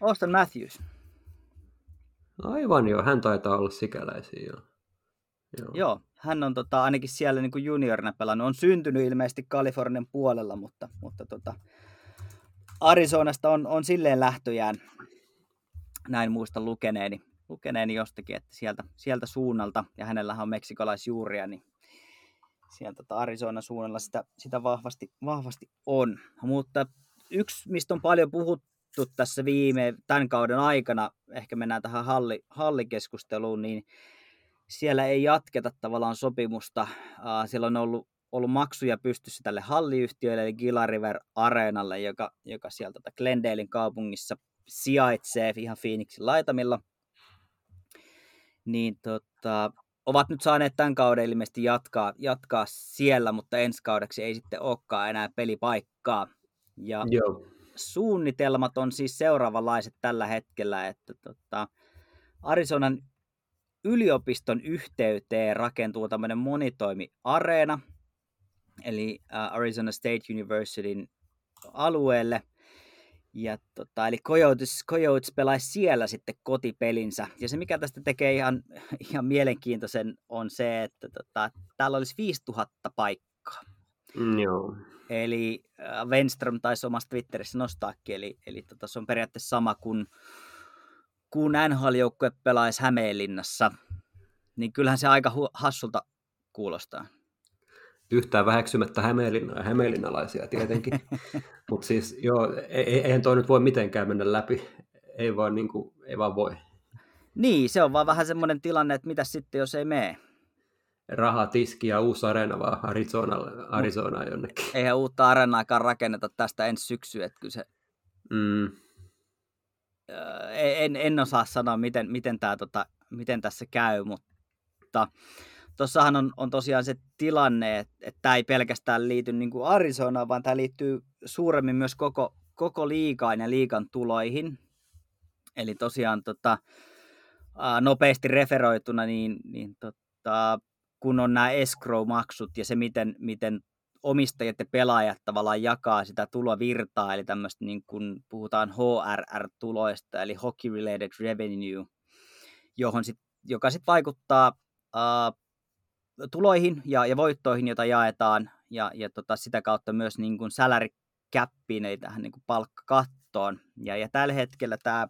Austin Matthews. Aivan joo, hän taitaa olla sikäläisiä joo. Joo. joo, hän on tota, ainakin siellä niin kuin juniorina pelannut. On syntynyt ilmeisesti Kalifornian puolella, mutta, mutta tota, Arizonasta on, on silleen lähtöjään, näin muista lukeneeni, lukeneeni jostakin, että sieltä, sieltä suunnalta, ja hänellä on meksikolaisjuuria, niin sieltä tota Arizona suunnalla sitä, sitä vahvasti, vahvasti on. Mutta yksi, mistä on paljon puhuttu tässä viime, tämän kauden aikana, ehkä mennään tähän halli, hallikeskusteluun, niin siellä ei jatketa tavallaan sopimusta. Siellä on ollut, ollut maksuja pystyssä tälle halliyhtiölle, eli Gila River Areenalle, joka, joka sieltä tota Glendalein kaupungissa sijaitsee ihan Phoenixin laitamilla. Niin tota, ovat nyt saaneet tämän kauden ilmeisesti jatkaa, jatkaa siellä, mutta ensi kaudeksi ei sitten olekaan enää pelipaikkaa. Ja Joo. suunnitelmat on siis seuraavanlaiset tällä hetkellä, että tota, Arizonan yliopiston yhteyteen rakentuu tämmöinen monitoimi-areena, eli Arizona State Universityn alueelle. Ja tota, eli Coyotes, Coyotes pelaisi siellä sitten kotipelinsä. Ja se, mikä tästä tekee ihan, ihan mielenkiintoisen, on se, että tota, täällä olisi 5000 paikkaa. Mm, joo. Eli äh, Wenström taisi omassa Twitterissä nostaakin, eli, eli tota, se on periaatteessa sama kuin kun NHL-joukkue pelaisi Hämeenlinnassa, niin kyllähän se aika hu- hassulta kuulostaa. Yhtään väheksymättä Hämeenlinna- hämeenlinnalaisia tietenkin. Mutta siis joo, e- e- eihän toi nyt voi mitenkään mennä läpi. Ei vaan, niin kuin, ei vaan voi. Niin, se on vaan vähän semmoinen tilanne, että mitä sitten, jos ei mene. Raha, tiski ja uusi areena vaan Arizonalle, Arizonaan jonnekin. Eihän uutta areenaakaan rakenneta tästä ensi syksyä, että kyllä se Mm, Öö, en, en osaa sanoa, miten, miten, tää, tota, miten tässä käy, mutta tuossahan on, on tosiaan se tilanne, että, tämä ei pelkästään liity niin kuin Arizonaan, vaan tämä liittyy suuremmin myös koko, koko liigaan ja liigan tuloihin. Eli tosiaan tota, nopeasti referoituna, niin, niin tota, kun on nämä escrow-maksut ja se, miten, miten omistajat ja pelaajat tavallaan jakaa sitä tulovirtaa, eli tämmöistä niin kuin puhutaan HRR-tuloista, eli Hockey Related Revenue, johon sit, joka sitten vaikuttaa uh, tuloihin ja, ja voittoihin, joita jaetaan, ja, ja tota, sitä kautta myös niin kuin salary cappiin, eli tähän niin kuin palkkakattoon. Ja, ja tällä hetkellä tämä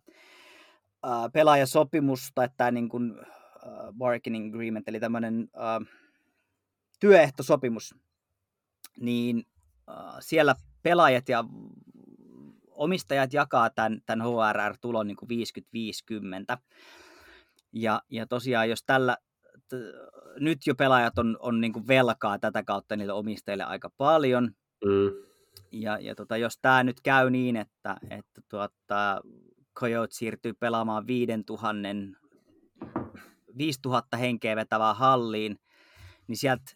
uh, pelaajasopimus tai tämä niin kuin, uh, bargaining agreement, eli tämmöinen uh, työehtosopimus, niin äh, siellä pelaajat ja omistajat jakaa tämän, tämän HRR-tulon niin kuin 50-50. Ja, ja tosiaan, jos tällä, nyt jo pelaajat on, on niin kuin velkaa tätä kautta niille omistajille aika paljon, mm. ja, ja tota, jos tämä nyt käy niin, että, että tuota, Coyote siirtyy pelaamaan 5000, 5000 henkeä vetävään halliin, niin sieltä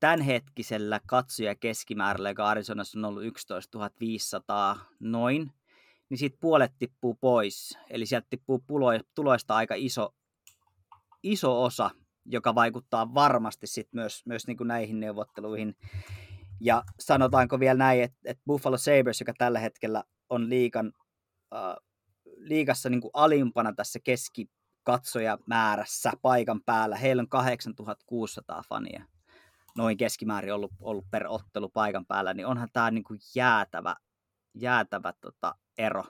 tämänhetkisellä katsoja keskimäärällä, joka Arizonassa on ollut 11 500 noin, niin siitä puolet tippuu pois. Eli sieltä tippuu tuloista aika iso, iso osa, joka vaikuttaa varmasti sit myös, myös niin kuin näihin neuvotteluihin. Ja sanotaanko vielä näin, että, että Buffalo Sabres, joka tällä hetkellä on liikan, äh, liigassa niin kuin alimpana tässä keskikatsojamäärässä paikan päällä, heillä on 8600 fania noin keskimäärin ollut, ollut per ottelu paikan päällä, niin onhan tämä niin kuin jäätävä, jäätävä tota ero.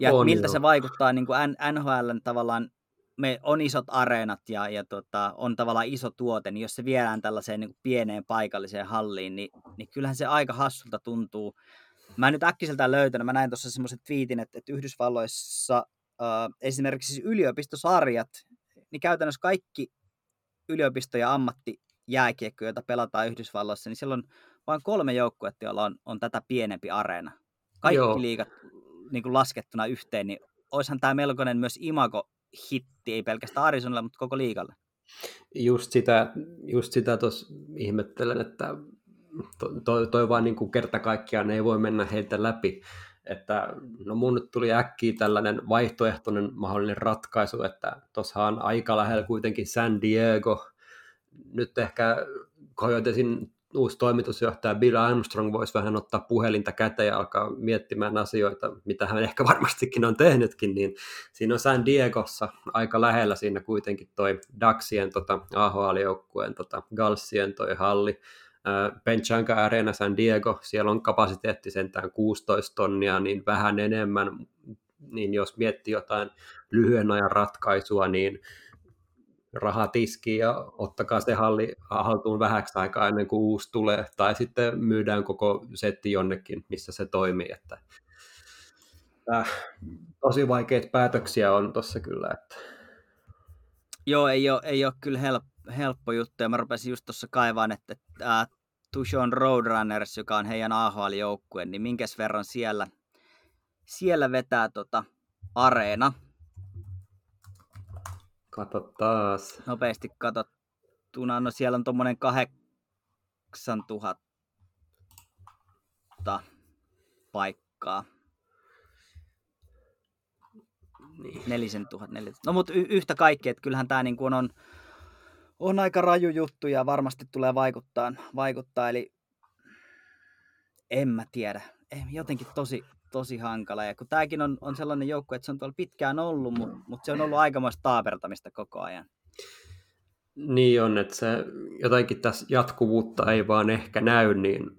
Ja on, miltä joo. se vaikuttaa niin kuin NHLn tavallaan, me on isot areenat ja, ja tota, on tavallaan iso tuote, niin jos se viedään tällaiseen niin pieneen paikalliseen halliin, niin, niin kyllähän se aika hassulta tuntuu. Mä en nyt äkkiseltään löytänyt, mä näin tuossa semmoisen twiitin, että, että Yhdysvalloissa äh, esimerkiksi siis yliopistosarjat, niin käytännössä kaikki yliopisto- ja ammattijääkiekko, jota pelataan Yhdysvalloissa, niin siellä on vain kolme joukkuetta, joilla on, on tätä pienempi areena. Kaikki Joo. liigat niin kuin laskettuna yhteen, niin olisihan tämä melkoinen myös imago-hitti, ei pelkästään Arizonalle, mutta koko liigalle. Just sitä, just sitä tuossa ihmettelen, että toi, toi, vaan niin kuin kerta kaikkiaan ei voi mennä heiltä läpi. Että no mun nyt tuli äkkiä tällainen vaihtoehtoinen mahdollinen ratkaisu, että tuossahan aika lähellä kuitenkin San Diego. Nyt ehkä Coyotesin uusi toimitusjohtaja Bill Armstrong voisi vähän ottaa puhelinta käteen ja alkaa miettimään asioita, mitä hän ehkä varmastikin on tehnytkin, niin siinä on San Diegossa aika lähellä siinä kuitenkin toi Daxien tota, AHL-joukkueen tota, Galsien toi halli, Penchanka Arena San Diego, siellä on kapasiteetti sentään 16 tonnia, niin vähän enemmän, niin jos miettii jotain lyhyen ajan ratkaisua, niin raha tiskiin ja ottakaa se halli haltuun vähäksi aikaa ennen kuin uusi tulee, tai sitten myydään koko setti jonnekin, missä se toimii. Että, äh, tosi vaikeita päätöksiä on tuossa kyllä. Että... Joo, ei ole, ei ole kyllä helppo helppo juttu, ja mä rupesin just tuossa kaivaan, että äh, Tushon Roadrunners, joka on heidän AHL-joukkue, niin minkäs verran siellä, siellä vetää tota areena. Kato taas. Nopeasti katsottuna. No siellä on tuommoinen 8000 paikkaa. Niin. Nelisen tuhat, nelisen. No mutta y- yhtä kaikki, että kyllähän tämä niin on, on aika raju juttu ja varmasti tulee vaikuttaa, vaikuttaa eli en mä tiedä. Jotenkin tosi, tosi hankala. Ja kun tämäkin on, on sellainen joukko, että se on tuolla pitkään ollut, mutta, mutta se on ollut aikamoista taapertamista koko ajan. Niin on, että se jotenkin tässä jatkuvuutta ei vaan ehkä näy, niin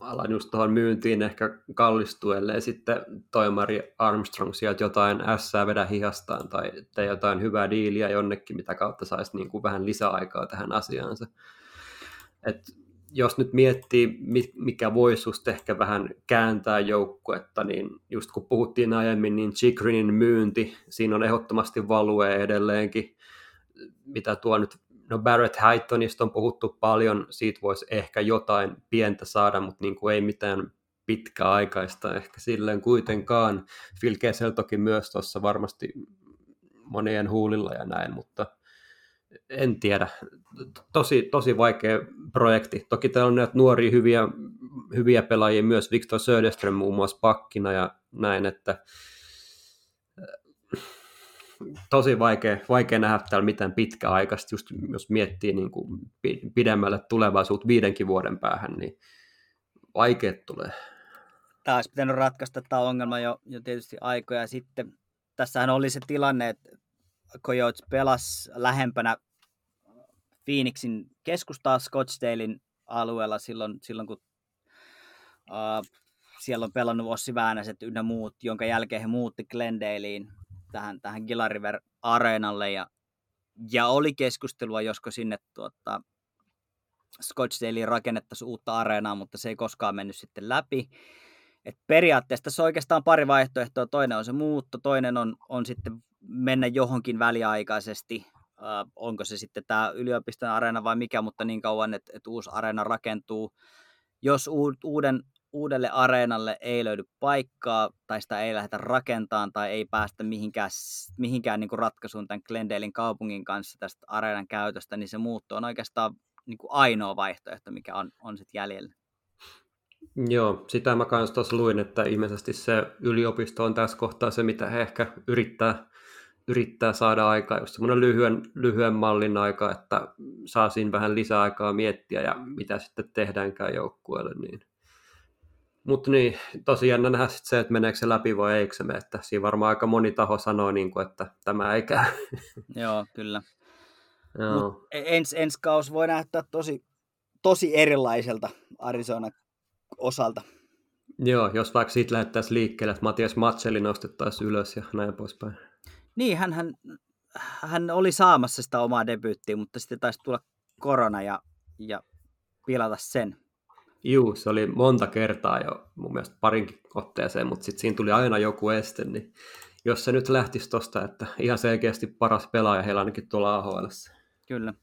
alan just tuohon myyntiin ehkä kallistuu, ellei sitten toimari Armstrong sieltä jotain ässää vedä hihastaan tai tee jotain hyvää diiliä jonnekin, mitä kautta saisi niin kuin vähän lisäaikaa tähän asiaansa. Et jos nyt miettii, mikä voisi just ehkä vähän kääntää joukkuetta, niin just kun puhuttiin aiemmin, niin Chigrinin myynti, siinä on ehdottomasti value edelleenkin, mitä tuo nyt no Barrett Haytonista on puhuttu paljon, siitä voisi ehkä jotain pientä saada, mutta niin kuin ei mitään pitkäaikaista ehkä silleen kuitenkaan. Phil Kessel toki myös tuossa varmasti monien huulilla ja näin, mutta en tiedä. Tosi, tosi vaikea projekti. Toki täällä on näitä nuoria hyviä, hyviä pelaajia myös, Victor Söderström muun muassa pakkina ja näin, että tosi vaikea, vaikea nähdä täällä mitään pitkäaikaista, just jos miettii niin kuin pidemmälle tulevaisuutta viidenkin vuoden päähän, niin vaikeat tulee. Tämä olisi pitänyt ratkaista tämä ongelma jo, jo tietysti aikoja sitten. Tässähän oli se tilanne, että Coyotes pelasi lähempänä Phoenixin keskustaa Scottsdalein alueella silloin, silloin kun uh, siellä on pelannut Ossi Väänäset ynnä muut, jonka jälkeen he muutti Glendaleiin tähän, tähän Gilariver areenalle ja, ja oli keskustelua, josko sinne tuota, Scottsdaleen rakennettaisiin uutta areenaa, mutta se ei koskaan mennyt sitten läpi. Et periaatteessa tässä on oikeastaan pari vaihtoehtoa. Toinen on se muutto, toinen on, on sitten mennä johonkin väliaikaisesti. Onko se sitten tämä yliopiston areena vai mikä, mutta niin kauan, että, että uusi areena rakentuu. Jos uuden uudelle areenalle ei löydy paikkaa tai sitä ei lähdetä rakentamaan tai ei päästä mihinkään, mihinkään niin kuin ratkaisuun tämän Glendalein kaupungin kanssa tästä areenan käytöstä, niin se muutto on oikeastaan niin kuin ainoa vaihtoehto, mikä on, on sitten jäljellä. Joo, sitä mä kanssa tuossa luin, että ilmeisesti se yliopisto on tässä kohtaa se, mitä he ehkä yrittää, yrittää saada aikaa, jos semmoinen lyhyen, lyhyen mallin aika, että saa siinä vähän lisäaikaa miettiä ja mitä sitten tehdäänkään joukkueelle, niin mutta niin, tosi jännä nähdä sit se, että meneekö se läpi vai eikö se mene. Että siinä varmaan aika moni taho sanoo, niin kuin, että tämä ei käy. Joo, kyllä. Joo. E- ens, ensi kaus voi näyttää tosi, tosi erilaiselta Arizona osalta. Joo, jos vaikka siitä lähdettäisiin liikkeelle, että Matias Matselli nostettaisiin ylös ja näin poispäin. Niin, hän, hän, hän oli saamassa sitä omaa debyyttiä, mutta sitten taisi tulla korona ja, ja pilata sen. Juu, se oli monta kertaa jo mun mielestä parinkin otteeseen, mutta sitten siinä tuli aina joku este, niin jos se nyt lähtisi tosta, että ihan selkeästi paras pelaaja heillä ainakin tuolla AHL. Kyllä.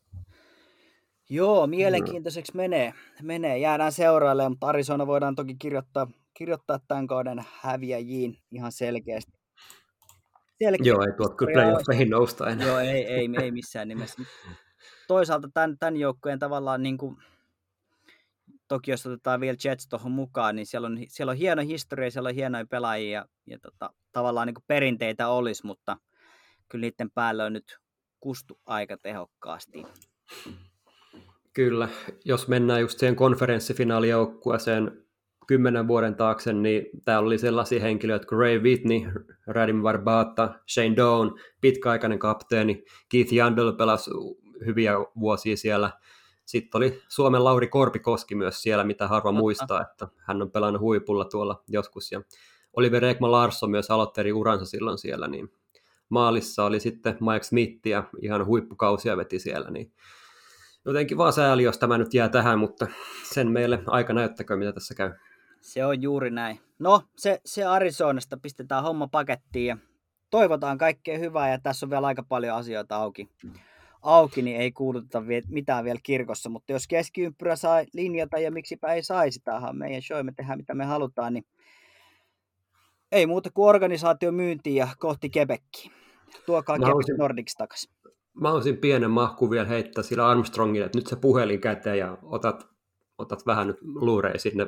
Joo, mielenkiintoiseksi menee. menee. Jäädään seuraille, mutta Arizona voidaan toki kirjoittaa, kirjoittaa tämän kauden häviäjiin ihan selkeästi. Selkeästi. Joo, ei tuo kyllä nousta enää. Joo, ei, ei, ei missään nimessä. Toisaalta tämän, tämän joukkueen tavallaan niin kuin, toki jos otetaan vielä Jets tuohon mukaan, niin siellä on, siellä on hieno historia, siellä on hienoja pelaajia ja, ja tota, tavallaan niin perinteitä olisi, mutta kyllä niiden päällä on nyt kustu aika tehokkaasti. Kyllä, jos mennään just siihen konferenssifinaalijoukkueeseen kymmenen vuoden taakse, niin täällä oli sellaisia henkilöitä kuin Ray Whitney, Radim Barbata, Shane Doan, pitkäaikainen kapteeni, Keith Yandel pelasi hyviä vuosia siellä – sitten oli Suomen Lauri Korpikoski myös siellä, mitä harva muistaa, että hän on pelannut huipulla tuolla joskus. Ja Oliver Ekman Larsson myös aloitteli uransa silloin siellä, niin maalissa oli sitten Mike Smith ja ihan huippukausia veti siellä, niin jotenkin vaan sääli, jos tämä nyt jää tähän, mutta sen meille aika näyttäkö, mitä tässä käy. Se on juuri näin. No, se, se Arizonasta pistetään homma pakettiin ja toivotaan kaikkea hyvää ja tässä on vielä aika paljon asioita auki auki, niin ei kuuluteta mitään vielä kirkossa, mutta jos keskiympyrä saa linjata ja miksipä ei saisi, tämähän meidän show, me tehdään mitä me halutaan, niin ei muuta kuin organisaatio myyntiin ja kohti Quebeckiä. Tuokaa Quebec Nordics takaisin. mä olisin pienen mahku vielä heittää sillä Armstrongille, että nyt se puhelin käteen ja otat, otat vähän nyt luurei sinne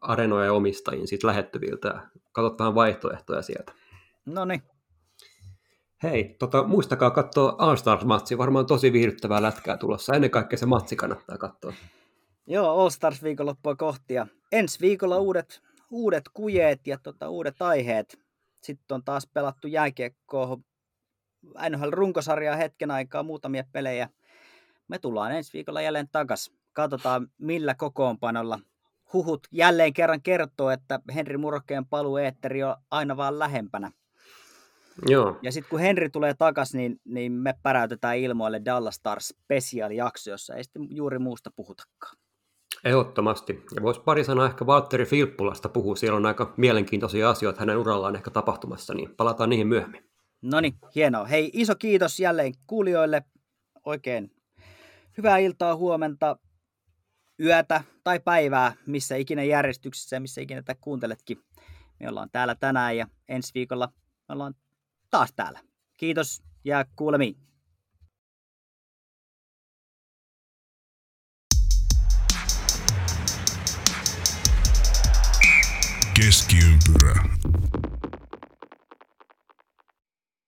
arenojen omistajiin siitä lähettyviltä ja katsot vähän vaihtoehtoja sieltä. No niin. Hei, tota, muistakaa katsoa All Stars-matsi, varmaan tosi viihdyttävää lätkää tulossa. Ennen kaikkea se matsi kannattaa katsoa. Joo, All Stars viikonloppua kohti ja ensi viikolla uudet, uudet kujeet ja tota, uudet aiheet. Sitten on taas pelattu jääkiekkoa, NHL runkosarjaa hetken aikaa, muutamia pelejä. Me tullaan ensi viikolla jälleen takas. Katsotaan millä kokoonpanolla. Huhut jälleen kerran kertoo, että Henri Murokkeen paluu eetteri on aina vaan lähempänä. Joo. Ja sitten kun Henri tulee takas, niin, niin me päräytetään ilmoille Dallas Stars special-jakso, jossa ei sitten juuri muusta puhutakaan. Ehdottomasti. Ja voisi pari sanaa ehkä Valtteri Filppulasta puhua. Siellä on aika mielenkiintoisia asioita hänen urallaan ehkä tapahtumassa, niin palataan niihin myöhemmin. No niin, hienoa. Hei, iso kiitos jälleen kuulijoille. Oikein hyvää iltaa, huomenta, yötä tai päivää, missä ikinä järjestyksessä ja missä ikinä tätä kuunteletkin. Me ollaan täällä tänään ja ensi viikolla me ollaan taas täällä. Kiitos ja kuulemiin. Keskiympyrä.